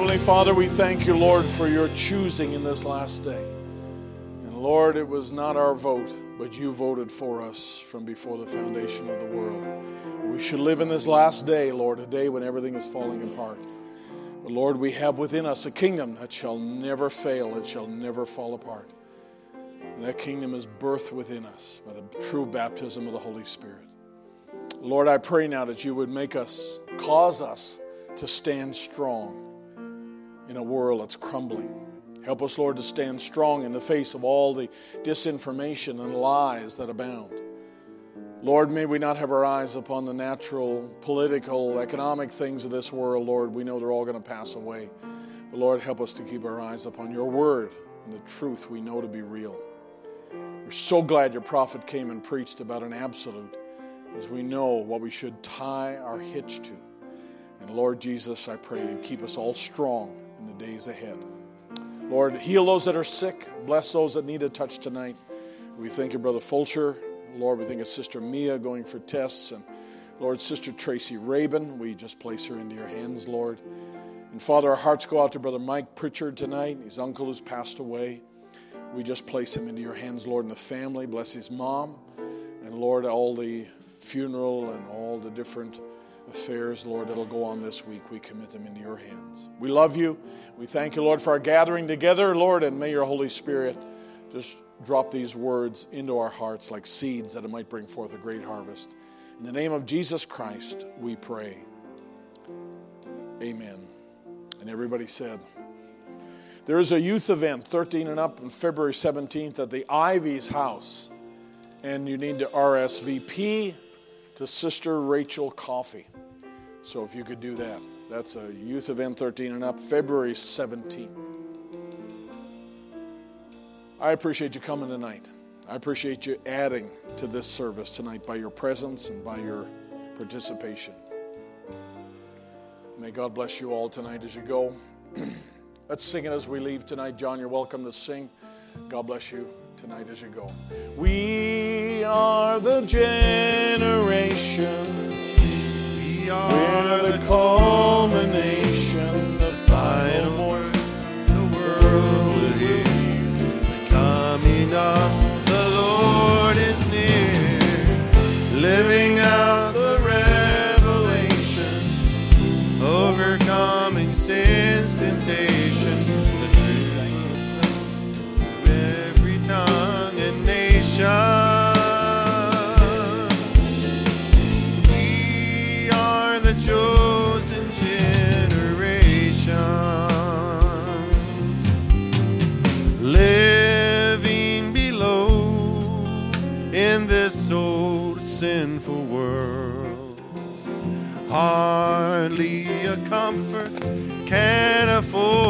Heavenly Father, we thank you, Lord, for your choosing in this last day. And Lord, it was not our vote, but you voted for us from before the foundation of the world. We should live in this last day, Lord, a day when everything is falling apart. But Lord, we have within us a kingdom that shall never fail, it shall never fall apart. And that kingdom is birthed within us by the true baptism of the Holy Spirit. Lord, I pray now that you would make us, cause us to stand strong in a world that's crumbling. Help us, Lord, to stand strong in the face of all the disinformation and lies that abound. Lord, may we not have our eyes upon the natural, political, economic things of this world, Lord. We know they're all going to pass away. But Lord, help us to keep our eyes upon your word and the truth we know to be real. We're so glad your prophet came and preached about an absolute, as we know what we should tie our hitch to. And Lord Jesus, I pray you keep us all strong in the days ahead. Lord, heal those that are sick, bless those that need a touch tonight. We thank you, Brother Fulcher. Lord, we think of Sister Mia going for tests. And Lord, Sister Tracy Rabin, we just place her into your hands, Lord. And Father, our hearts go out to Brother Mike Pritchard tonight, his uncle who's passed away. We just place him into your hands, Lord, and the family. Bless his mom. And Lord, all the funeral and all the different affairs, Lord, that'll go on this week, we commit them into your hands. We love you. We thank you, Lord, for our gathering together, Lord, and may your Holy Spirit just drop these words into our hearts like seeds that it might bring forth a great harvest. In the name of Jesus Christ, we pray. Amen. And everybody said, there is a youth event, 13 and up, on February 17th at the Ivy's house. And you need to RSVP to Sister Rachel Coffee. So if you could do that, that's a youth of event 13 and up, February 17th. I appreciate you coming tonight. I appreciate you adding to this service tonight by your presence and by your participation. May God bless you all tonight as you go. [CLEARS THROAT] Let's sing it as we leave tonight. John, you're welcome to sing. God bless you tonight as you go. We are the generation. Are the culmination, the final voice. the world will hear. The coming of the Lord is near. Living Hardly a comfort can afford